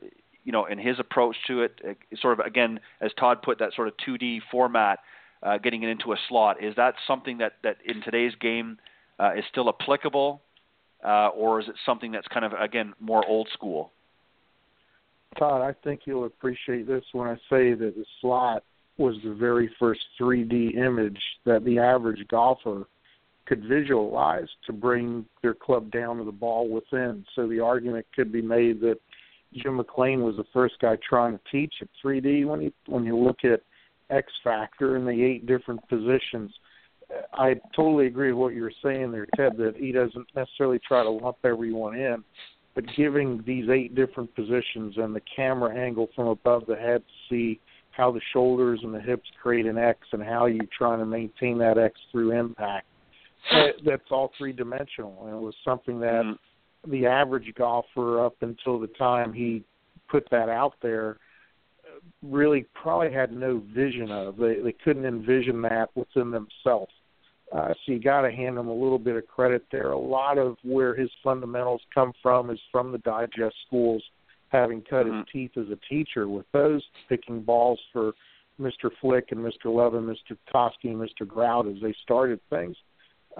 you know, and his approach to it, uh, sort of again, as Todd put, that sort of 2D format, uh, getting it into a slot. Is that something that that in today's game uh, is still applicable? Uh, or is it something that's kind of again more old school? Todd, I think you'll appreciate this when I say that the slot was the very first 3D image that the average golfer could visualize to bring their club down to the ball within. So the argument could be made that Jim McLean was the first guy trying to teach at 3D. When you when you look at X Factor and the eight different positions, I totally agree with what you were saying there, Ted, that he doesn't necessarily try to lump everyone in, but giving these eight different positions and the camera angle from above the head to see how the shoulders and the hips create an X and how you're trying to maintain that X through impact. That's all three dimensional, and it was something that mm-hmm. the average golfer, up until the time he put that out there, really probably had no vision of. They they couldn't envision that within themselves. Uh, so you got to hand him a little bit of credit there. A lot of where his fundamentals come from is from the digest schools, having cut mm-hmm. his teeth as a teacher with those, picking balls for Mr. Flick and Mr. Levin, Mr. Toski, and Mr. Grout as they started things.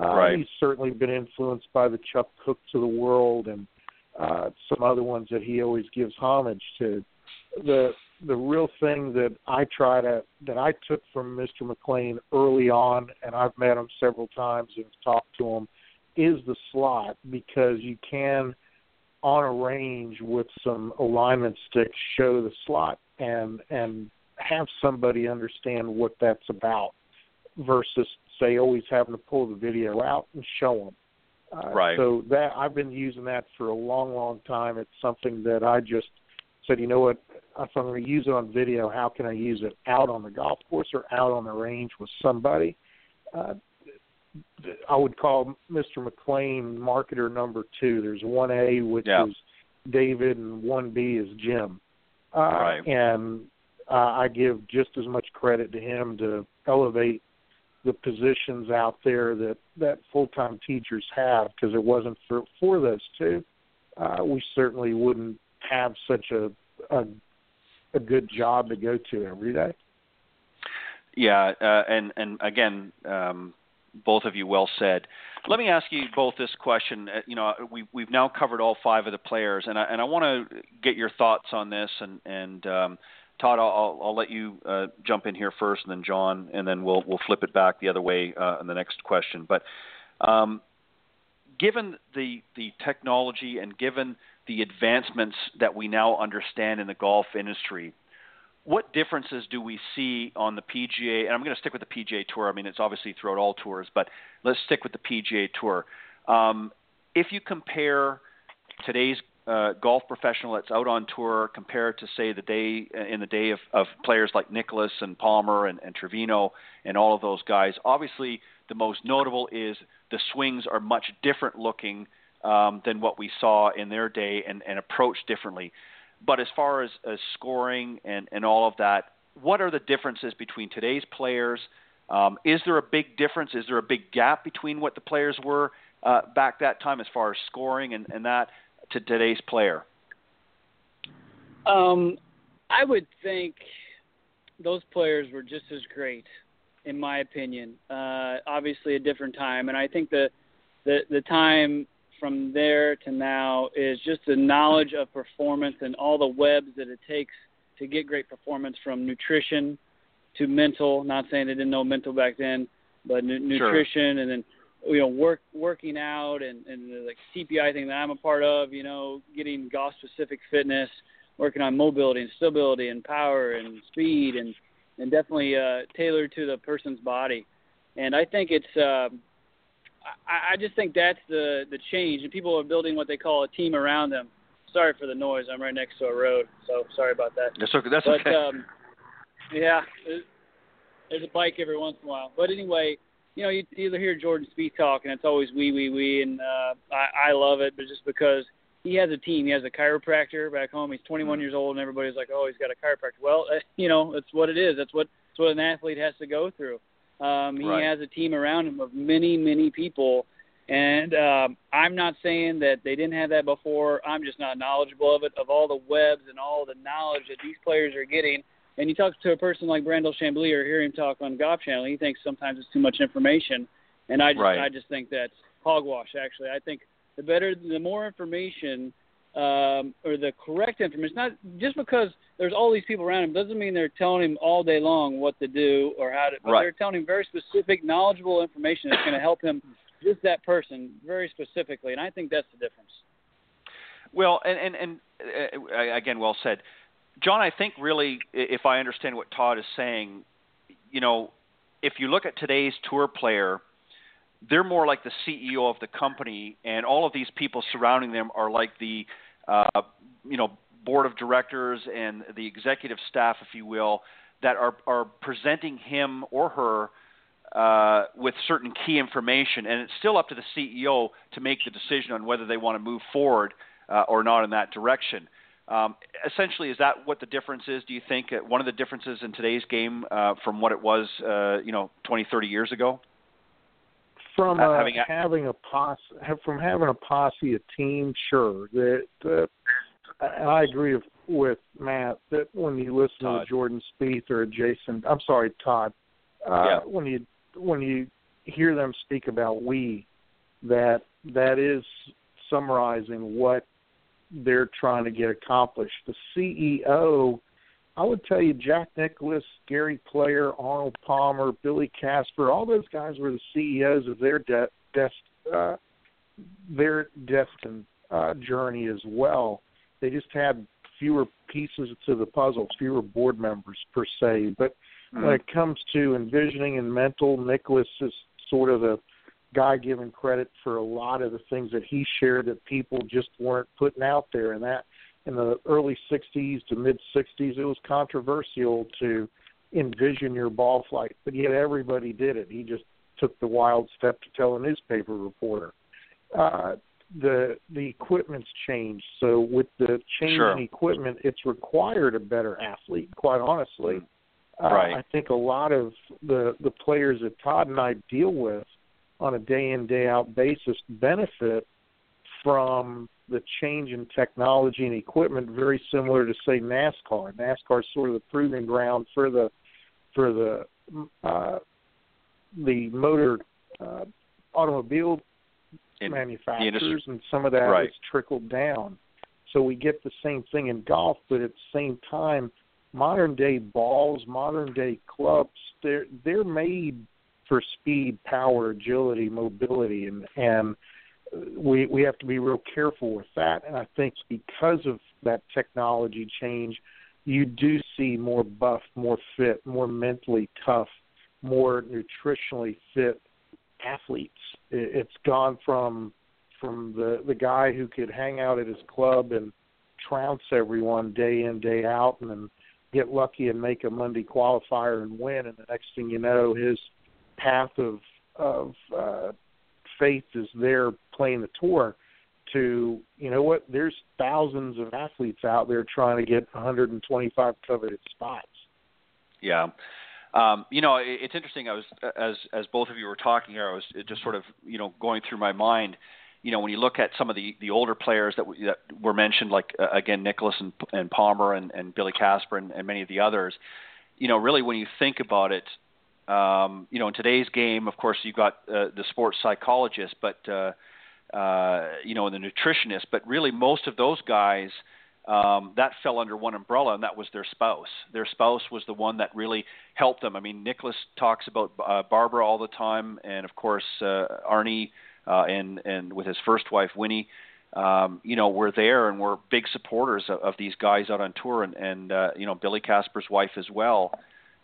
Uh, right. He's certainly been influenced by the Chuck Cooks of the world and uh, some other ones that he always gives homage to. The the real thing that I try to that I took from Mr. McLean early on, and I've met him several times and talked to him, is the slot because you can on a range with some alignment sticks show the slot and and have somebody understand what that's about versus say always having to pull the video out and show them. Uh, right. So that I've been using that for a long, long time. It's something that I just said, you know what, if I'm going to use it on video, how can I use it out on the golf course or out on the range with somebody? Uh, I would call Mr. McLean marketer number two. There's one A, which yeah. is David, and one B is Jim. Uh, right. And uh, I give just as much credit to him to elevate the positions out there that that full time teachers have because it wasn't for for those two, uh, we certainly wouldn't have such a, a a good job to go to every day. Yeah, uh, and and again, um, both of you well said. Let me ask you both this question. Uh, you know, we we've now covered all five of the players, and I and I want to get your thoughts on this. And and um, Todd, I'll I'll let you uh, jump in here first, and then John, and then we'll we'll flip it back the other way uh, in the next question. But um, given the the technology and given the advancements that we now understand in the golf industry, what differences do we see on the PGA? And I'm going to stick with the PGA Tour. I mean, it's obviously throughout all tours, but let's stick with the PGA Tour. Um, if you compare today's uh, golf professional that's out on tour compared to say the day in the day of, of players like Nicklaus and Palmer and, and Trevino and all of those guys, obviously the most notable is the swings are much different looking um, than what we saw in their day and, and approached differently. But as far as, as scoring and, and all of that, what are the differences between today's players? Um, is there a big difference? Is there a big gap between what the players were uh, back that time as far as scoring and, and that to today's player? Um, I would think those players were just as great, in my opinion. Uh, obviously, a different time, and I think the the the time from there to now is just the knowledge of performance and all the webs that it takes to get great performance from nutrition to mental. Not saying they didn't know mental back then, but nu- nutrition and then you know work working out and and the like TPI thing that I'm a part of. You know, getting golf specific fitness, working on mobility and stability and power and speed and and definitely uh, tailored to the person's body. And I think it's. Uh, I, I just think that's the the change, and people are building what they call a team around them. Sorry for the noise. I'm right next to a road, so sorry about that. That's okay. That's but, okay. Um, yeah, there's a bike every once in a while. But anyway, you know, you either hear Jordan Spieth talk, and it's always we, we, we, and uh, I, I love it, but just because he has a team, he has a chiropractor back home. He's 21 mm-hmm. years old, and everybody's like, oh, he's got a chiropractor. Well, uh, you know, that's what it is. That's what that's what an athlete has to go through. Um, he right. has a team around him of many, many people. And um, I'm not saying that they didn't have that before. I'm just not knowledgeable of it, of all the webs and all the knowledge that these players are getting. And you talk to a person like Brandel Chamblee or hear him talk on Golf Channel, he thinks sometimes it's too much information. And I just, right. I just think that's hogwash. Actually, I think the better, the more information um, or the correct information. Not just because there's all these people around him doesn't mean they're telling him all day long what to do or how to. But right. they're telling him very specific, knowledgeable information that's going to help him, just that person, very specifically. And I think that's the difference. Well, and and, and uh, again, well said, John. I think really, if I understand what Todd is saying, you know, if you look at today's tour player they're more like the CEO of the company, and all of these people surrounding them are like the, uh, you know, board of directors and the executive staff, if you will, that are are presenting him or her uh, with certain key information, and it's still up to the CEO to make the decision on whether they want to move forward uh, or not in that direction. Um, essentially, is that what the difference is? Do you think uh, one of the differences in today's game uh, from what it was, uh, you know, 20, 30 years ago? from uh, having, a, having a posse, from having a posse, a team, sure. That, and I agree with, Matt that when you listen Todd. to Jordan Spieth or Jason, I'm sorry, Todd, uh, yeah. when you when you hear them speak about we, that that is summarizing what they're trying to get accomplished. The CEO I would tell you Jack Nicklaus, Gary Player, Arnold Palmer, Billy Casper, all those guys were the CEOs of their de- dest- uh, their destined uh, journey as well. They just had fewer pieces to the puzzle, fewer board members per se. But mm-hmm. when it comes to envisioning and mental, Nicklaus is sort of the guy given credit for a lot of the things that he shared that people just weren't putting out there, and that in the early 60s to mid 60s, it was controversial to envision your ball flight, but yet everybody did it. He just took the wild step to tell a newspaper reporter. Uh, the the equipment's changed, so with the change sure. in equipment, it's required a better athlete. Quite honestly, uh. I think a lot of the the players that Todd and I deal with on a day in day out basis benefit from the change in technology and equipment very similar to say NASCAR. NASCAR is sort of the proving ground for the for the uh, the motor uh, automobile In manufacturers, and some of that Right. is trickled down. So we get the same thing in golf, but at the same time, modern day balls, modern day clubs, they're they're made for speed, power, agility, mobility, and and we we have to be real careful with that. And I think because of that technology change, you do see more buff, more fit, more mentally tough, more nutritionally fit athletes. It, it's gone from from the the guy who could hang out at his club and trounce everyone day in day out and then get lucky and make a Monday qualifier and win and the next thing you know his path of of uh faith is there playing the tour to you know what there's thousands of athletes out there trying to get 125 coveted spots Yeah. Um, you know, it, it's interesting. I was as as both of you were talking here, I was just sort of you know going through my mind. You know, when you look at some of the the older players that, we, that were mentioned, like uh, again Nicklaus and, and Palmer and, and Billy Casper and, and many of the others, you know, really when you think about it, um, you know, in today's game, of course, you've got uh, the sports psychologist, but uh, uh, you know, and the nutritionist, but really most of those guys um, that fell under one umbrella, and that was their spouse. Their spouse was the one that really helped them. I mean, Nicklaus talks about uh, Barbara all the time, and of course uh, Arnie uh, and and with his first wife Winnie. Um, you know, we're there and we're big supporters of, of these guys out on tour, and and uh, you know Billy Casper's wife as well.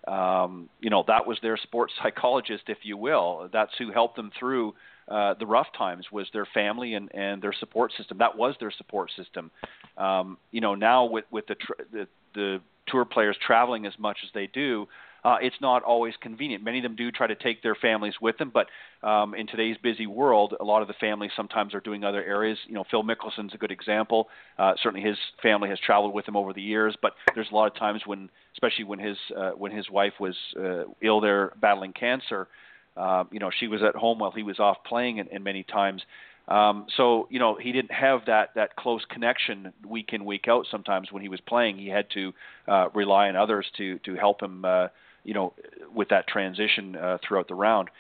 Um, you know, that was their sports psychologist, if you will. That's who helped them through uh, the rough times was their family and, and their support system. That was their support system. Um, you know, now with with the, tr- the the tour players traveling as much as they do, uh, it's not always convenient. Many of them do try to take their families with them, but um, in today's busy world, a lot of the families sometimes are doing other areas. You know, Phil Mickelson's a good example. Uh, certainly, his family has traveled with him over the years, but there's a lot of times when, especially when his uh, when his wife was uh, ill there battling cancer, uh, you know, she was at home while he was off playing, and, and many times. Um, so you know he didn't have that that close connection week in week out. Sometimes when he was playing, he had to uh, rely on others to to help him. Uh, you know, with that transition uh, throughout the round.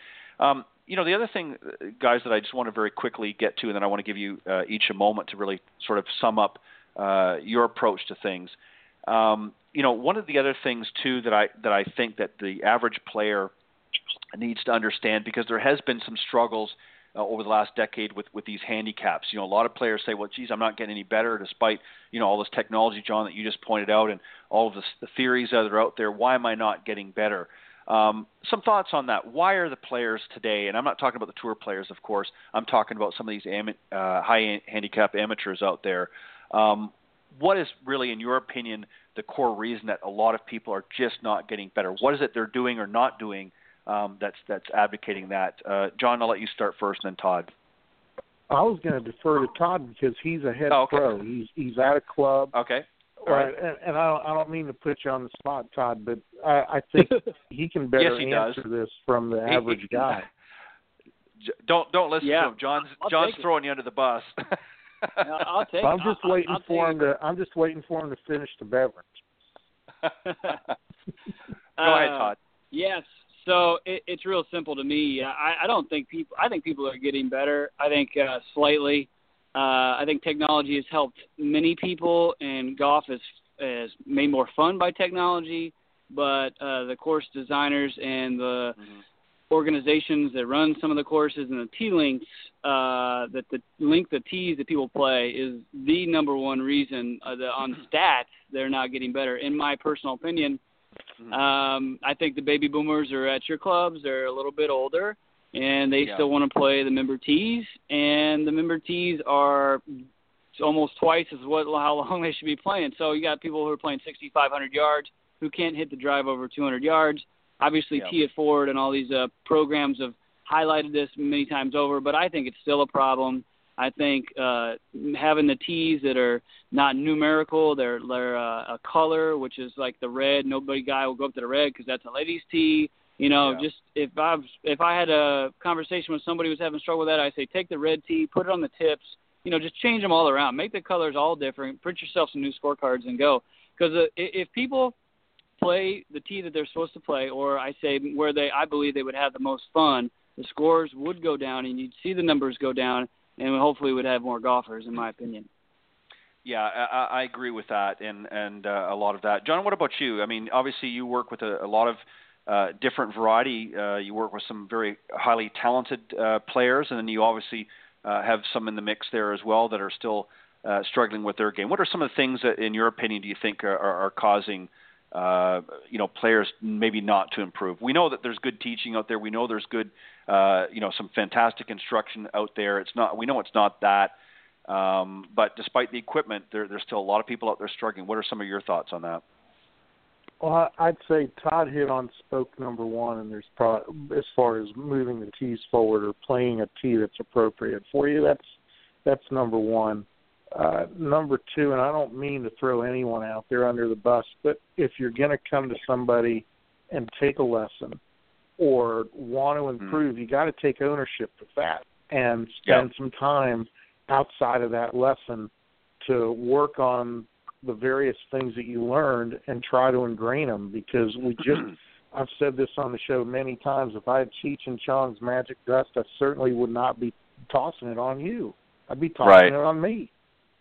Um, you know, the other thing, uh, guys, that I just want to very quickly get to, and then I want to give you uh, each a moment to really sort of sum up uh, your approach to things. Um, you know, one of the other things too that I that I think that the average player needs to understand because there has been some struggles uh, over the last decade with with these handicaps. You know, a lot of players say, "Well, geez, I'm not getting any better despite you know all this technology, John, that you just pointed out, and all of the, the theories that are out there. Why am I not getting better?" Um, some thoughts on that. Why are the players today, and I'm not talking about the tour players, of course. I'm talking about some of these am- uh, high handicap amateurs out there. Um, what is really, in your opinion, the core reason that a lot of people are just not getting better? What is it they're doing or not doing um, that's that's advocating that. Uh, John, I'll let you start first, and then Todd. I was going to defer to Todd because he's a head Oh, okay. pro. He's he's at a club. Okay. All right. and, and I don't I don't mean to put you on the spot, Todd, but I, I think he can better Yes, he does. answer this from the average guy. Don't don't listen Yeah. to him. John's I'll John's take it. throwing you under the bus. No, I'll take. I'm just I'll- waiting I'll for take him to I'm just waiting for him to finish the beverage. Go ahead, Uh, Todd. Yes. So it, it's real simple to me. I, I don't think people. I think people are getting better. I think uh, slightly. Uh, I think technology has helped many people, and golf is is made more fun by technology. But uh, the course designers and the Mhm. organizations that run some of the courses and the tee links uh, that the length of tees that people play is the number one reason uh, the, on stats they're not getting better. In my personal opinion, Mhm. um, I think the baby boomers are at your clubs. They're a little bit older, and they Yeah. still want to play the member tees. And the member tees are almost twice as what how long they should be playing. So you got people who are playing 6,500 yards who can't hit the drive over 200 yards. Obviously, Yeah. Tee It Forward and all these uh, programs have highlighted this many times over, but I think it's still a problem. I think uh, having the tees that are not numerical, they're they're uh, a color, which is like the red. Nobody guy will go up to the red because that's a ladies' tee. You know, Yeah. just if I have if I had a conversation with somebody who's having struggle with that, I say take the red tee, put it on the tips. You know, just change them all around, make the colors all different, print yourself some new scorecards and go. Because uh, if people play the tee that they're supposed to play, or I say where they I believe they would have the most fun, the scores would go down, and you'd see the numbers go down, and hopefully we would have more golfers, in my opinion. Yeah, I, I agree with that, and and uh, a lot of that. John, what about you? I mean, obviously you work with a, a lot of uh, different variety. Uh, you work with some very highly talented uh, players, and then you obviously uh, have some in the mix there as well that are still uh, struggling with their game. What are some of the things that, in your opinion, do you think are, are, are causing uh, you know players maybe not to improve? We know that there's good teaching out there. We know there's good uh, you know some fantastic instruction out there. It's not we know it's not that. Um, but despite the equipment, there, there's still a lot of people out there struggling. What are some of your thoughts on that? Well, I'd say Todd hit on spoke number one, and there's probably as far as moving the tees forward or playing a tee that's appropriate for you. That's that's number one. Uh, number two, and I don't mean to throw anyone out there under the bus, but if you're going to come to somebody and take a lesson or want to Hmm. improve, mm. you got to take ownership of that and spend yeah. some time outside of that lesson to work on the various things that you learned and try to ingrain them because we just I've said this on the show many times if I had Cheech and Chong's magic dust I certainly would not be tossing it on you I'd be tossing right. it on me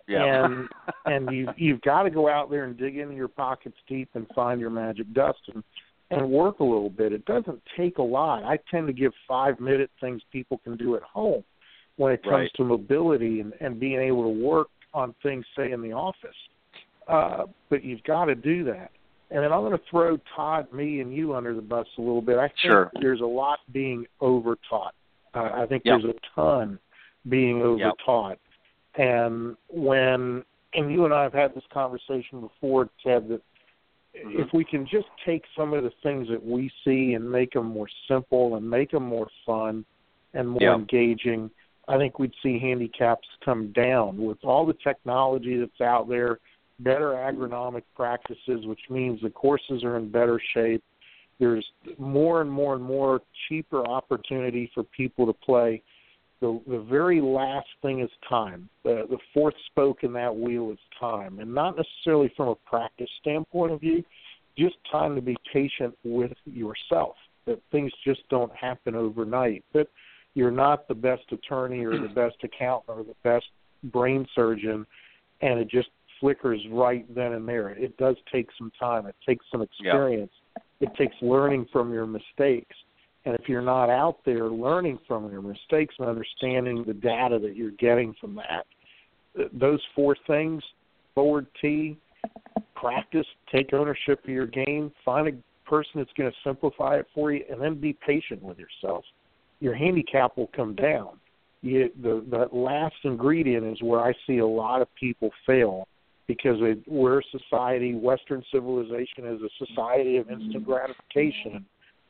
yeah. and and you you've got to go out there and dig into your pockets deep and find your magic dust and and work a little bit it doesn't take a lot I tend to give 5 minute things people can do at home when it comes right. to mobility and and being able to work on things say in the office uh, but you've got to do that. And then I'm going to throw Todd, me, and you under the bus a little bit. I think sure. there's a lot being overtaught. Uh, I think yep. there's a ton being overtaught. Yep. And when, and you and I have had this conversation before, Ted, that mm-hmm. if we can just take some of the things that we see and make them more simple and make them more fun and more yep. engaging, I think we'd see handicaps come down with all the technology that's out there better agronomic practices, which means the courses are in better shape. There's more and more and more cheaper opportunity for people to play. The the very last thing is time. The the fourth spoke in that wheel is time, and not necessarily from a practice standpoint of view, just time to be patient with yourself. That things just don't happen overnight. That you're not the best attorney or the best accountant or the best brain surgeon, and it just flickers right then and there. It does take some time. It takes some experience. Yeah. It takes learning from your mistakes. And if you're not out there learning from your mistakes and understanding the data that you're getting from that, those four things forward tee, practice, take ownership of your game, find a person that's going to simplify it for you, and then be patient with yourself. Your handicap will come down. You, the, the last ingredient is where I see a lot of people fail because we're a society, Western civilization is a society of instant gratification.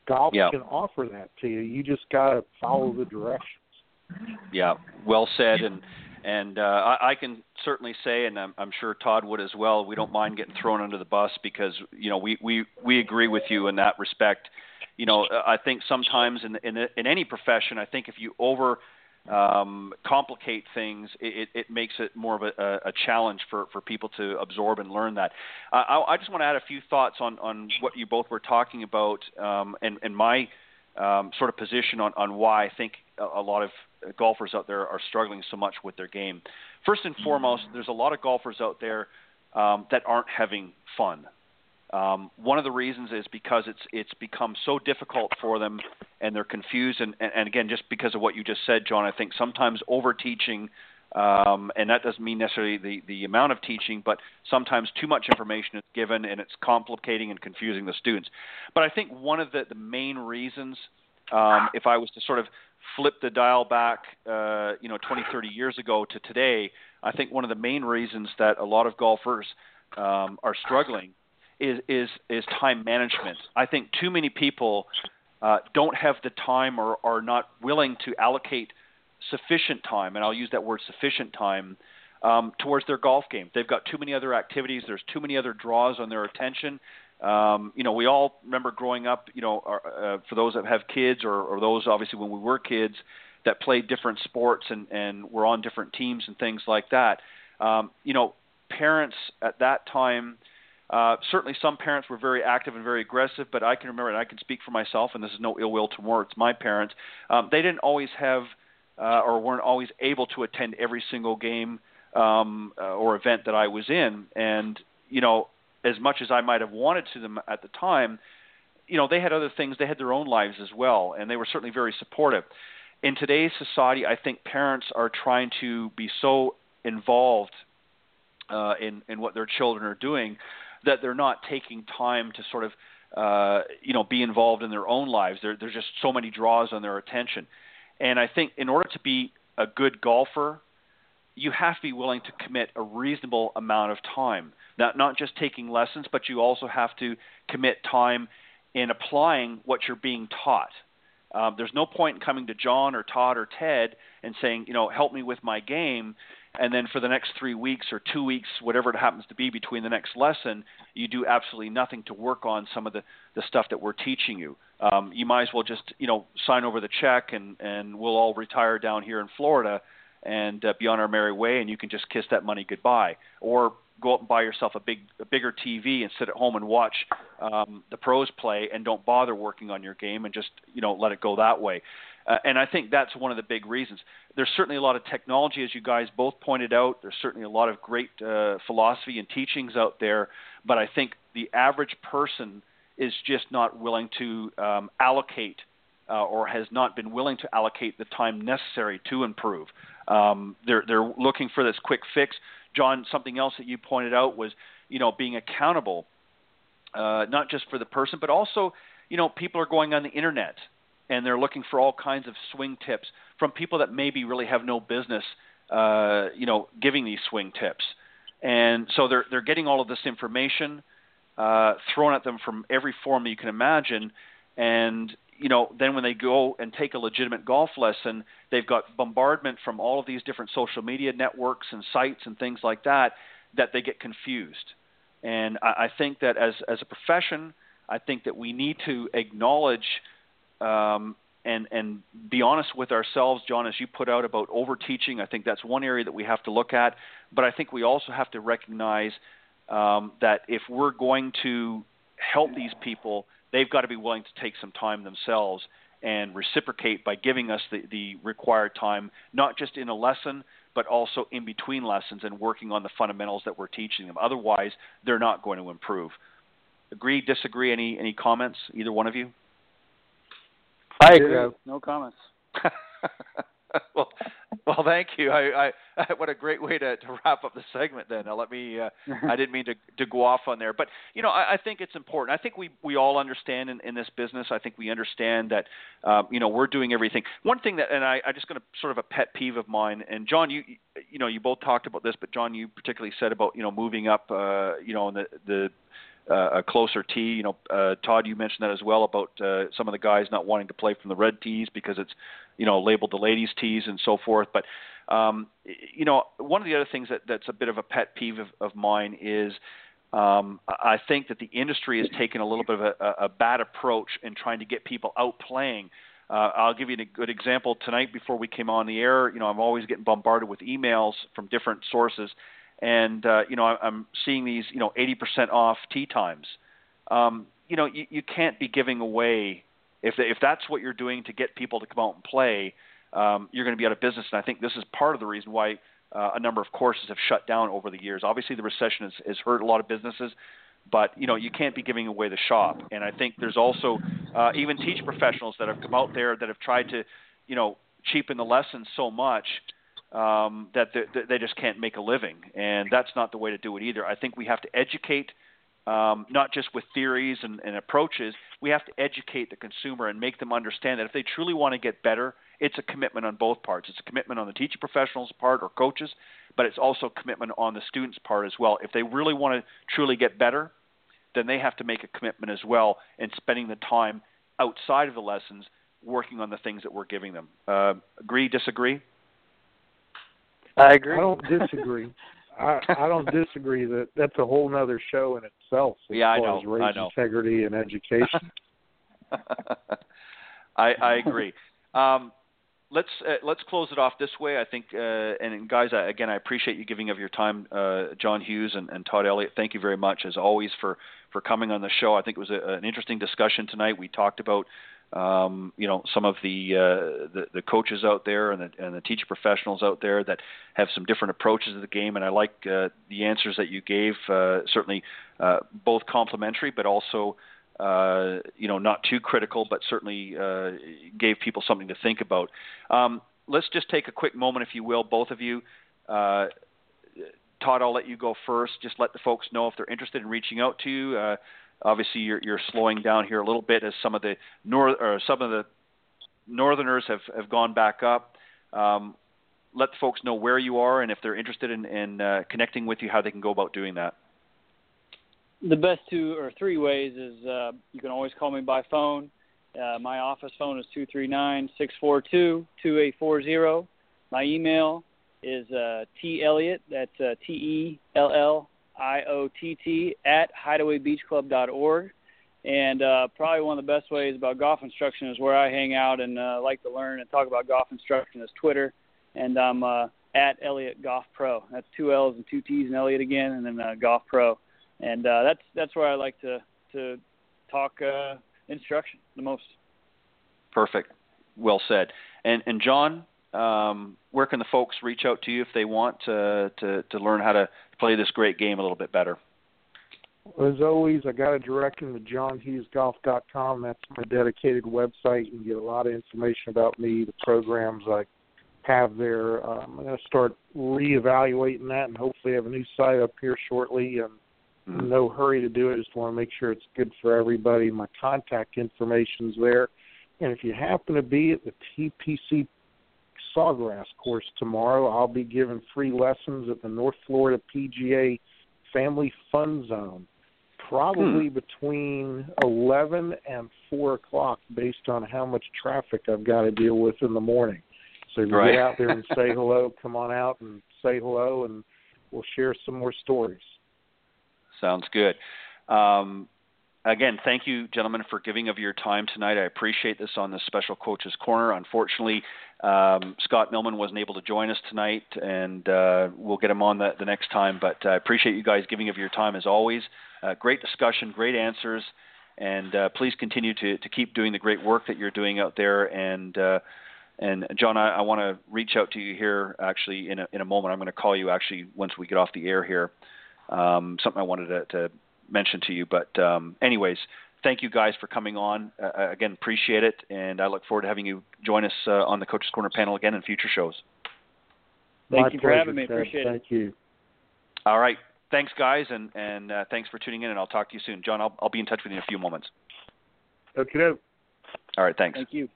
Golf yeah. can offer that to you. You just got to follow the directions. Yeah, well said. And and uh, I, I can certainly say, and I'm, I'm sure Todd would as well. We don't mind getting thrown under the bus because you know we we we agree with you in that respect. You know, I think sometimes in in in any profession, I think if you over um, complicate things, it, it makes it more of a, a challenge for, for people to absorb and learn that. Uh, I, I just want to add a few thoughts on, on what you both were talking about um, and, and my um, sort of position on, on why I think a, lot of golfers out there are struggling so much with their game. First and foremost, there's a lot of golfers out there um, that aren't having fun. Um, one of the reasons is because it's it's become so difficult for them, and they're confused. And, and, and again, just because of what you just said, John, I think sometimes over teaching, um, and that doesn't mean necessarily the the amount of teaching, but sometimes too much information is given, and it's complicating and confusing the students. But I think one of the the main reasons, um, if I was to sort of flip the dial back, uh, you know, 20, 30 years ago to today, I think one of the main reasons that a lot of golfers um, are struggling is is is time management. I think too many people uh, don't have the time or are not willing to allocate sufficient time, and I'll use that word sufficient time um, towards their golf game. They've got too many other activities. There's too many other draws on their attention. Um, you know, we all remember growing up. You know, uh, for those that have kids, or, or those obviously when we were kids that played different sports and and were on different teams and things like that. Um, you know, parents at that time Uh, certainly, some parents were very active and very aggressive, but I can remember, and I can speak for myself, and this is no ill will towards my parents. Um, they didn't always have, uh, or weren't always able to attend every single game um, uh, or event that I was in, and you know, as much as I might have wanted to them at the time, you know, they had other things. They had their own lives as well, and they were certainly very supportive. In today's society, I think parents are trying to be so involved uh, in in what their children are doing that they're not taking time to sort of uh, you know be involved in their own lives. There, there's just so many draws on their attention, and I think in order to be a good golfer, you have to be willing to commit a reasonable amount of time. Not not just taking lessons, but you also have to commit time in applying what you're being taught. Um, there's no point in coming to John or Todd or Ted and saying, you know, help me with my game, and then for the next three weeks or two weeks, whatever it happens to be between the next lesson, you do absolutely nothing to work on some of the, the stuff that we're teaching you. Um, you might as well just, you know, sign over the check and, and we'll all retire down here in Florida and uh, be on our merry way, and you can just kiss that money goodbye. Or go out and buy yourself a big, a bigger TV and sit at home and watch um, the pros play, and don't bother working on your game and just, you know, let it go that way. Uh, and I think that's one of the big reasons. There's certainly a lot of technology, as you guys both pointed out. There's certainly a lot of great uh, philosophy and teachings out there, but I think the average person is just not willing to um, allocate uh, or has not been willing to allocate the time necessary to improve. Um, they're they're looking for this quick fix. John, something else that you pointed out was you know being accountable, uh, not just for the person, but also you know people are going on the internet and they're looking for all kinds of swing tips from people that maybe really have no business, uh, you know, giving these swing tips. And so they're they're getting all of this information uh, thrown at them from every form that you can imagine, and you know, then when they go and take a legitimate golf lesson, they've got bombardment from all of these different social media networks and sites and things like that that they get confused. And I, I think that as as a profession, I think that we need to acknowledge um, and and be honest with ourselves, John, as you put out about overteaching. I think that's one area that we have to look at. But I think we also have to recognize um, that if we're going to help these people, they've got to be willing to take some time themselves and reciprocate by giving us the, the required time, not just in a lesson, but also in between lessons and working on the fundamentals that we're teaching them. Otherwise, they're not going to improve. Agree, disagree? Any any comments? Either one of you? I agree. No comments. well, well, thank you. I, I, what a great way to, to wrap up the segment. Then now let me. Uh, I didn't mean to, to go off on there, but you know, I, I think it's important. I think we we all understand in, in this business. I think we understand that um, you know we're doing everything. One thing that, and I, I just going to sort of a pet peeve of mine. And John, you you know, you both talked about this, but John, you particularly said about you know moving up, uh, you know, in the the uh, a closer tee. You know, uh, Todd, you mentioned that as well about uh, some of the guys not wanting to play from the red tees because it's you know labeled the ladies' tees and so forth. But um, you know, one of the other things that, that's a bit of a pet peeve of, of mine is. Um, I think that the industry has taken a little bit of a, a bad approach in trying to get people out playing. Uh, I'll give you a good example tonight before we came on the air. You know, I'm always getting bombarded with emails from different sources, and uh, you know I'm seeing these you know 80% off tee times. Um, you know you, you can't be giving away if if that's what you're doing to get people to come out and play. Um, you're going to be out of business, and I think this is part of the reason why uh, a number of courses have shut down over the years. Obviously, the recession has, has hurt a lot of businesses, but you know you can't be giving away the shop. And I think there's also uh, even teach professionals that have come out there that have tried to, you know, cheapen the lessons so much um, that they, they just can't make a living, and that's not the way to do it either. I think we have to educate, um, not just with theories and, and approaches. We have to educate the consumer and make them understand that if they truly want to get better, it's a commitment on both parts. It's a commitment on the teaching professionals' part or coaches, but it's also a commitment on the students' part as well. If they really want to truly get better, then they have to make a commitment as well in spending the time outside of the lessons working on the things that we're giving them. Uh, agree, disagree? I agree. I don't disagree. I, I don't disagree that that's a whole other show in itself as yeah, I know. as race I know. integrity and education. I, I agree. Um, let's uh, let's close it off this way. I think, uh, and guys, I, again, I appreciate you giving of your time, uh, John Hughes and, and, Todd Elliott. Thank you very much, as always, for for coming on the show. I think it was a, an interesting discussion tonight. We talked about. Um, you know some of the, uh, the the coaches out there and the and the teacher professionals out there that have some different approaches to the game, and I like uh, the answers that you gave. Uh, certainly, both complimentary, but also uh, you know, not too critical, but certainly uh, gave people something to think about. Um, let's just take a quick moment, if you will, both of you. Uh, Todd, I'll let you go first. Just let the folks know if they're interested in reaching out to you. Uh, obviously, you're, you're slowing down here a little bit as some of the north or some of the northerners have, have gone back up. Um, let folks know where you are and if they're interested in, in uh, connecting with you, how they can go about doing that the best two or three ways is uh, you can always call me by phone. Uh, my office phone is two three nine six four two two eight four zero. My email is uh, t elliott. That's uh, t e l l i o t t at hideawaybeachclub.org. And uh, probably one of the best ways about golf instruction is where I hang out and uh, like to learn and talk about golf instruction is Twitter, and I'm uh, at Elliott Golf Pro. That's two L's and two T's and Elliott again, and then uh, Golf Pro and uh, that's that's where I like to to talk uh, instruction the most. Perfect, well said. And and John, um, where can the folks reach out to you if they want to to to learn how to play this great game a little bit better? As always, I got a direct to johnhughesgolf.com. That's my dedicated website. You can get a lot of information about me, the programs I have there. Um, I'm going to start reevaluating that and hopefully have a new site up here shortly. And no hurry to do it. Just want to make sure it's good for everybody. My contact information's there. And if you happen to be at the TPC Sawgrass course tomorrow, I'll be giving free lessons at the North Florida PGA Family Fun Zone, probably hmm. between 11 and 4 o'clock, based on how much traffic I've got to deal with in the morning. So if you right. get out there and say hello, come on out and say hello, and we'll share some more stories. Sounds good. Um, again, thank you, gentlemen, for giving of your time tonight. I appreciate this on the Special Coaches Corner. Unfortunately, um, Scott Millman wasn't able to join us tonight, and uh, we'll get him on the, the, next time. But I appreciate you guys giving of your time as always. Uh, great discussion, great answers, and uh, please continue to, to keep doing the great work that you're doing out there. And uh, and John, I, I want to reach out to you here actually in a, in a moment. I'm going to call you actually once we get off the air here um, something I wanted to, to, mention to you. But um, anyways, thank you guys for coming on. Uh, uh, again, appreciate it, and I look forward to having you join us uh, on the Coaches Corner panel again in future shows. Thank My you pleasure, for having me. Ted. Appreciate Thank it. Thank you. All right. Thanks, guys, and, and uh, thanks for tuning in, and I'll talk to you soon. John, I'll, I'll be in touch with you in a few moments. Okay. All right, thanks. Thank you.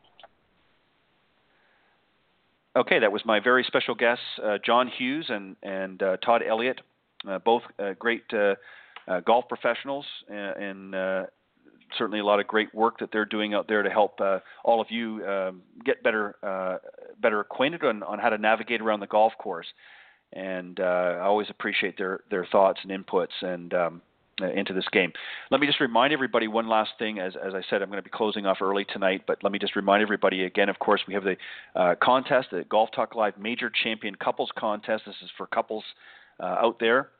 Okay, that was my very special guests, uh, John Hughes and, and uh, Todd Elliott uh, both uh, great uh, golf professionals and, and certainly a lot of great work that they're doing out there to help uh, all of you um, get better uh, better acquainted on, on how to navigate around the golf course. And uh, I always appreciate their their thoughts and inputs and um, into this game. Let me just remind everybody one last thing. As as I said, I'm going to be closing off early tonight, but let me just remind everybody again. Of course, we have the contest, the Golf Talk Live Major Champion Couples Contest. This is for couples uh, out there.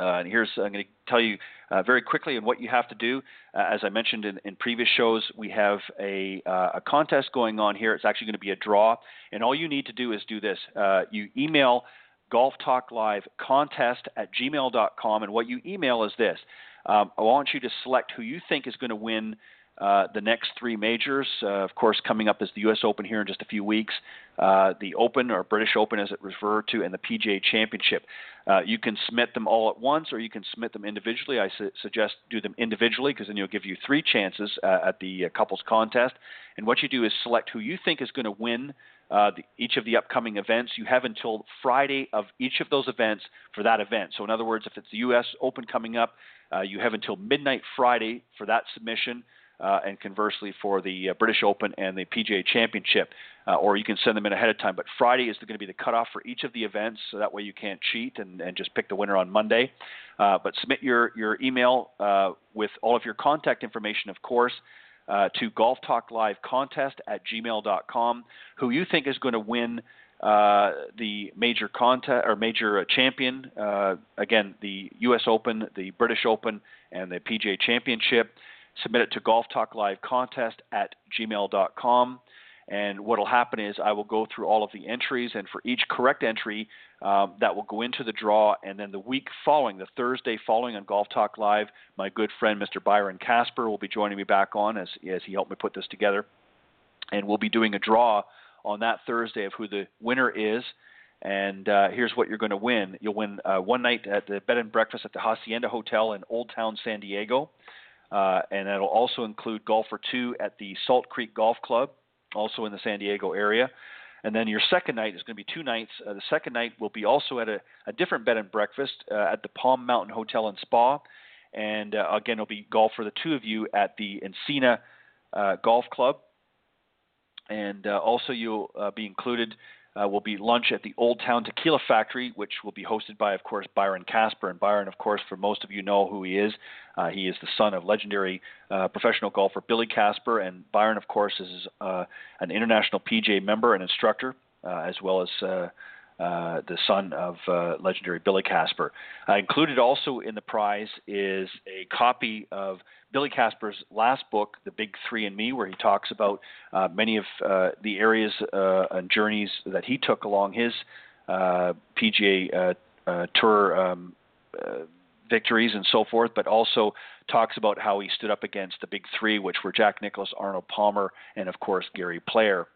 Uh, and here's I'm going to tell you uh, very quickly on what you have to do. Uh, as I mentioned in, in, previous shows, we have a, uh, a, contest going on here. It's actually going to be a draw, and all you need to do is do this. Uh, you email Golf Talk Live contest at gmail.com, and what you email is this. Um, I want you to select who you think is going to win uh, the next three majors, uh, of course, coming up is the U.S. Open here in just a few weeks, uh, the Open or British Open as it referred to, and the PGA Championship. Uh, you can submit them all at once, or you can submit them individually. I su- suggest do them individually because then you'll give you three chances uh, at the couples contest. And what you do is select who you think is going to win the, each of the upcoming events. You have until Friday of each of those events for that event. So, in other words, if it's the U.S. Open coming up, you have until midnight Friday for that submission uh, and conversely for the uh, British Open and the PGA Championship. Uh, or you can send them in ahead of time. But Friday is going to be the cutoff for each of the events, so that way you can't cheat and, and just pick the winner on Monday. Uh, but submit your, your email uh, with all of your contact information, of course. uh, to Golf at gmail.com. Who you think is going to win uh, the major contest or major champion? Uh, again, the U.S. Open, the British Open, and the PGA Championship. Submit it to Golf Talk Live contest at gmail.com. And what will happen is I will go through all of the entries, and for each correct entry, um, that will go into the draw. And then the week following, the Thursday following on Golf Talk Live, my good friend Mr. Byron Casper will be joining me back on as, as he helped me put this together. And we'll be doing a draw on that Thursday of who the winner is. And uh, here's what you're going to win you'll win uh, one night at the bed and breakfast at the Hacienda Hotel in Old Town, San Diego. Uh, and that'll also include golf for two at the Salt Creek Golf Club also in the San Diego area. And then your second night is going to be two nights. Uh, the second night will be also at a, a different bed and breakfast uh, at the Palm Mountain Hotel and Spa. And uh, again, it'll be golf for the two of you at the Encina uh, Golf Club. And uh, also, you'll uh, be included uh, will be lunch at the Old Town Tequila Factory, which will be hosted by, of course, Byron Casper. And Byron, of course, for most of you know who he is. Uh, he is the son of legendary uh, professional golfer Billy Casper, and Byron, of course, is uh, an international PGA member and instructor, uh, as well as uh, the son of uh, legendary Billy Casper. Uh, included also in the prize is a copy of Billy Casper's last book, The Big Three and Me, where he talks about uh, many of uh, the areas and journeys that he took along his PGA Tour um, victories and so forth, but also talks about how he stood up against the big three, which were Jack Nicklaus, Arnold Palmer, and of course Gary Player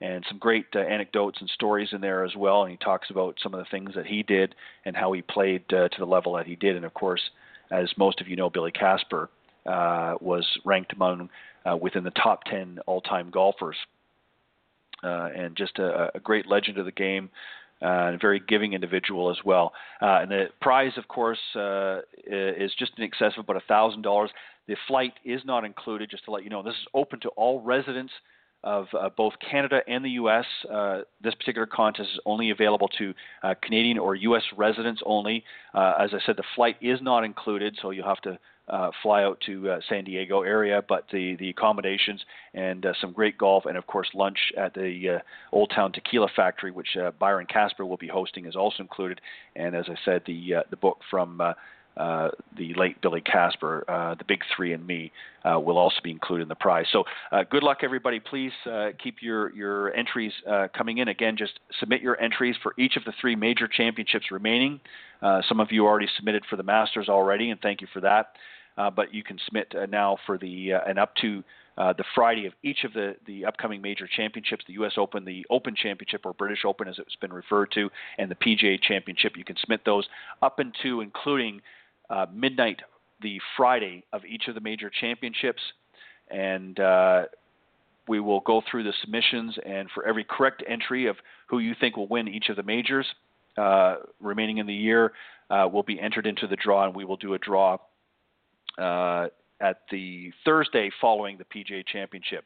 and some great uh, anecdotes and stories in there as well. And he talks about some of the things that he did and how he played uh, to the level that he did. And of course, as most of you know, Billy Casper uh, was ranked among uh, within the top 10 all-time golfers, uh, and just a, a great legend of the game. Uh, and a very giving individual as well. And the prize, of course, is just in excess of about a thousand dollars. The flight is not included. Just to let you know, this is open to all residents of uh, both Canada and the U.S. Uh, this particular contest is only available to uh, Canadian or U.S. residents only. Uh, as I said, the flight is not included, so you'll have to uh, fly out to uh, San Diego area. But the the accommodations and some great golf, and of course lunch at the Old Town Tequila Factory, which Byron Casper will be hosting, is also included. And as I said, the the book from uh, the late Billy Casper, uh, the Big Three, and me uh, will also be included in the prize. So, uh, good luck, everybody. Please uh, keep your your entries coming in. Again, just submit your entries for each of the three major championships remaining. some of you already submitted for the Masters already, and thank you for that. but you can submit now for the and up to uh, the Friday of each of the, the upcoming major championships the U.S. Open, the Open Championship, or British Open as it's been referred to, and the PGA Championship. You can submit those up into including uh, midnight the Friday of each of the major championships, and uh, we will go through the submissions. And for every correct entry of who you think will win each of the majors uh, remaining in the year, uh, will be entered into the draw, and we will do a draw uh, at the Thursday following the PGA Championship.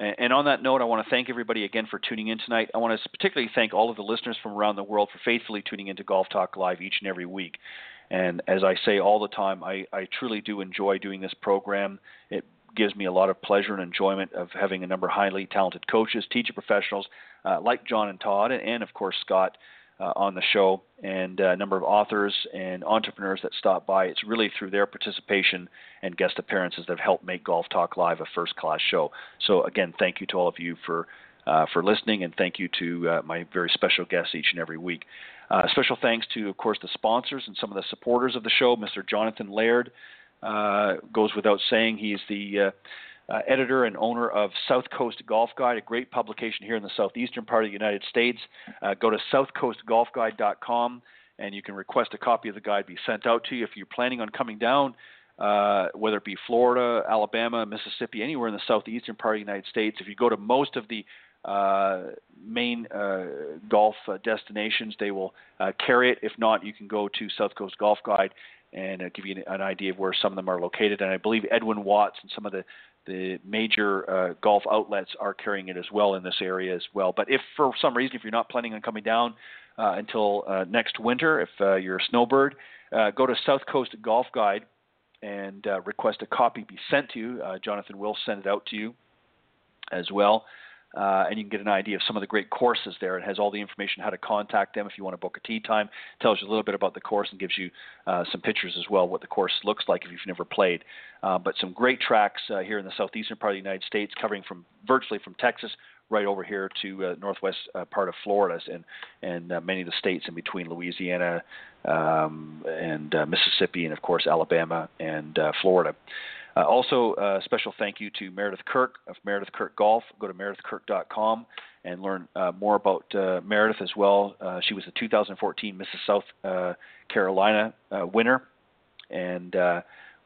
And on that note, I want to thank everybody again for tuning in tonight. I want to particularly thank all of the listeners from around the world for faithfully tuning into Golf Talk Live each and every week. And as I say all the time, I, I truly do enjoy doing this program. It gives me a lot of pleasure and enjoyment of having a number of highly talented coaches, teacher professionals uh, like John and Todd, and, and of course Scott uh, on the show, and a number of authors and entrepreneurs that stop by. It's really through their participation and guest appearances that have helped make Golf Talk Live a first class show. So, again, thank you to all of you for. Uh, for listening, and thank you to uh, my very special guests each and every week. Uh, special thanks to, of course, the sponsors and some of the supporters of the show. Mr. Jonathan Laird uh, goes without saying. He's the uh, uh, editor and owner of South Coast Golf Guide, a great publication here in the southeastern part of the United States. Uh, go to southcoastgolfguide.com and you can request a copy of the guide be sent out to you if you're planning on coming down. Uh, whether it be Florida, Alabama, Mississippi, anywhere in the southeastern part of the United States, if you go to most of the uh, main uh, golf uh, destinations. They will uh, carry it. If not, you can go to South Coast Golf Guide and uh, give you an, an, idea of where some of them are located. And I believe Edwin Watts and some of the the major golf outlets are carrying it as well in this area as well. But if for some reason, if you're not planning on coming down until next winter, if you're a snowbird, go to South Coast Golf Guide and request a copy be sent to you. Jonathan will send it out to you as well. Uh, and you can get an idea of some of the great courses there. It has all the information how to contact them if you want to book a tee time. It tells you a little bit about the course and gives you uh, some pictures as well what the course looks like if you've never played. Uh, but some great tracks uh, here in the southeastern part of the United States, covering from virtually from Texas right over here to uh, northwest uh, part of Florida and and many of the states in between Louisiana um, and Mississippi and of course Alabama and Florida. Uh, also, a uh, special thank you to Meredith Kirk of Meredith Kirk Golf. Go to meredithkirk.com and learn uh, more about uh, Meredith as well. Uh, she was the 2014 Mrs. South uh, Carolina winner and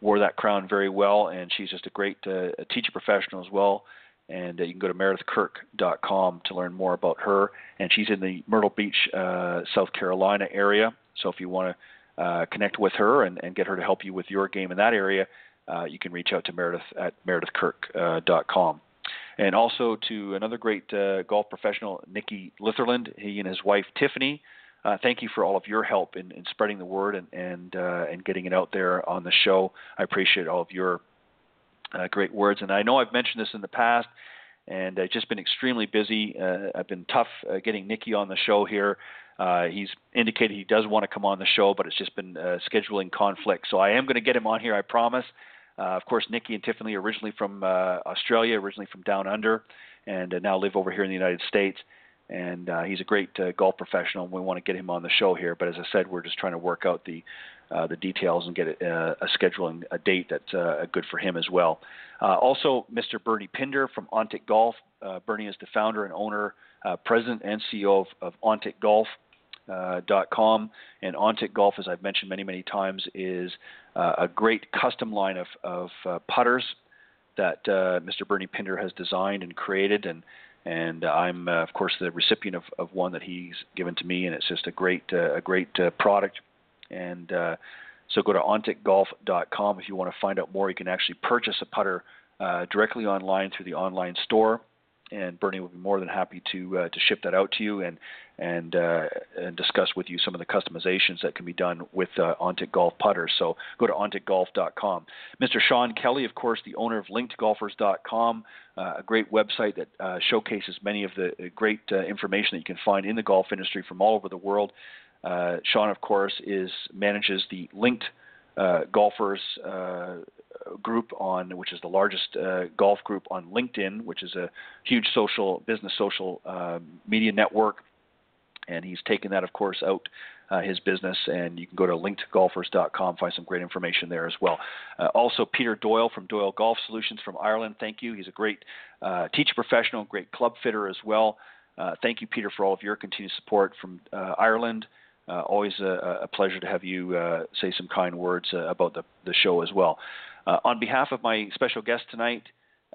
wore that crown very well. And she's just a great teacher professional as well. And you can go to meredithkirk.com to learn more about her. And she's in the Myrtle Beach, South Carolina area. So if you want to connect with her and, and get her to help you with your game in that area, uh, you can reach out to Meredith at meredithkirk.com. Uh, and also to another great uh, golf professional, Nikki Litherland, he and his wife Tiffany. Uh, thank you for all of your help in, in spreading the word and and, uh, and getting it out there on the show. I appreciate all of your uh, great words. And I know I've mentioned this in the past, and I've just been extremely busy. I've been tough getting Nikki on the show here. Uh, he's indicated he does want to come on the show, but it's just been uh, scheduling conflict. So I am going to get him on here, I promise. Uh, of course, Nikki and Tiffany originally from uh, Australia, originally from down under, and uh, now live over here in the United States. And uh, he's a great uh, golf professional, and we want to get him on the show here. But as I said, we're just trying to work out the uh, the details and get a, a scheduling a date that's uh, good for him as well. Uh, also, Mr. Bernie Pinder from Ontic Golf. Uh, Bernie is the founder and owner, uh, president, and CEO of, of Ontic Golf uh, .com and Ontic Golf, as I've mentioned many, many times, is uh, a great custom line of, of uh, putters that uh, Mr. Bernie Pinder has designed and created, and and I'm uh, of course the recipient of, of one that he's given to me, and it's just a great uh, a great product. And so go to onticgolf.com if you want to find out more. You can actually purchase a putter directly online through the online store and Bernie will be more than happy to uh, to ship that out to you and and uh, and discuss with you some of the customizations that can be done with uh, Ontic Golf putters. So go to onticgolf.com. Mr. Sean Kelly, of course, the owner of LinkedGolfers.com, uh, a great website that uh, showcases many of the uh, great uh, information that you can find in the golf industry from all over the world. Uh, Sean, of course, is manages the Linked Golfers group on, which is the largest uh, golf group on LinkedIn, which is a huge social business social uh, media network. And he's taken that, of course, out uh, his business, and you can go to linkedgolfers.com, find some great information there as well. Uh, also, Peter Doyle from Doyle Golf Solutions from Ireland, thank you. He's a great uh, teacher professional, great club fitter as well. Uh, thank you, Peter, for all of your continued support from Ireland. Uh, always a, a, pleasure to have you uh, say some kind words uh, about the, the show as well. Uh, on behalf of my special guest tonight,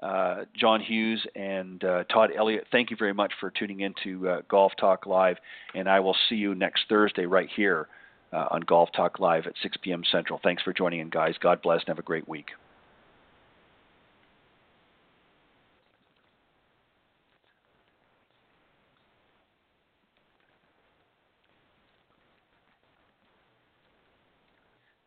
uh, John Hughes and uh, Todd Elliott, thank you very much for tuning in to uh, Golf Talk Live, and I will see you next Thursday right here uh, on Golf Talk Live at 6 p.m. Central. Thanks for joining in, guys. God bless and have a great week.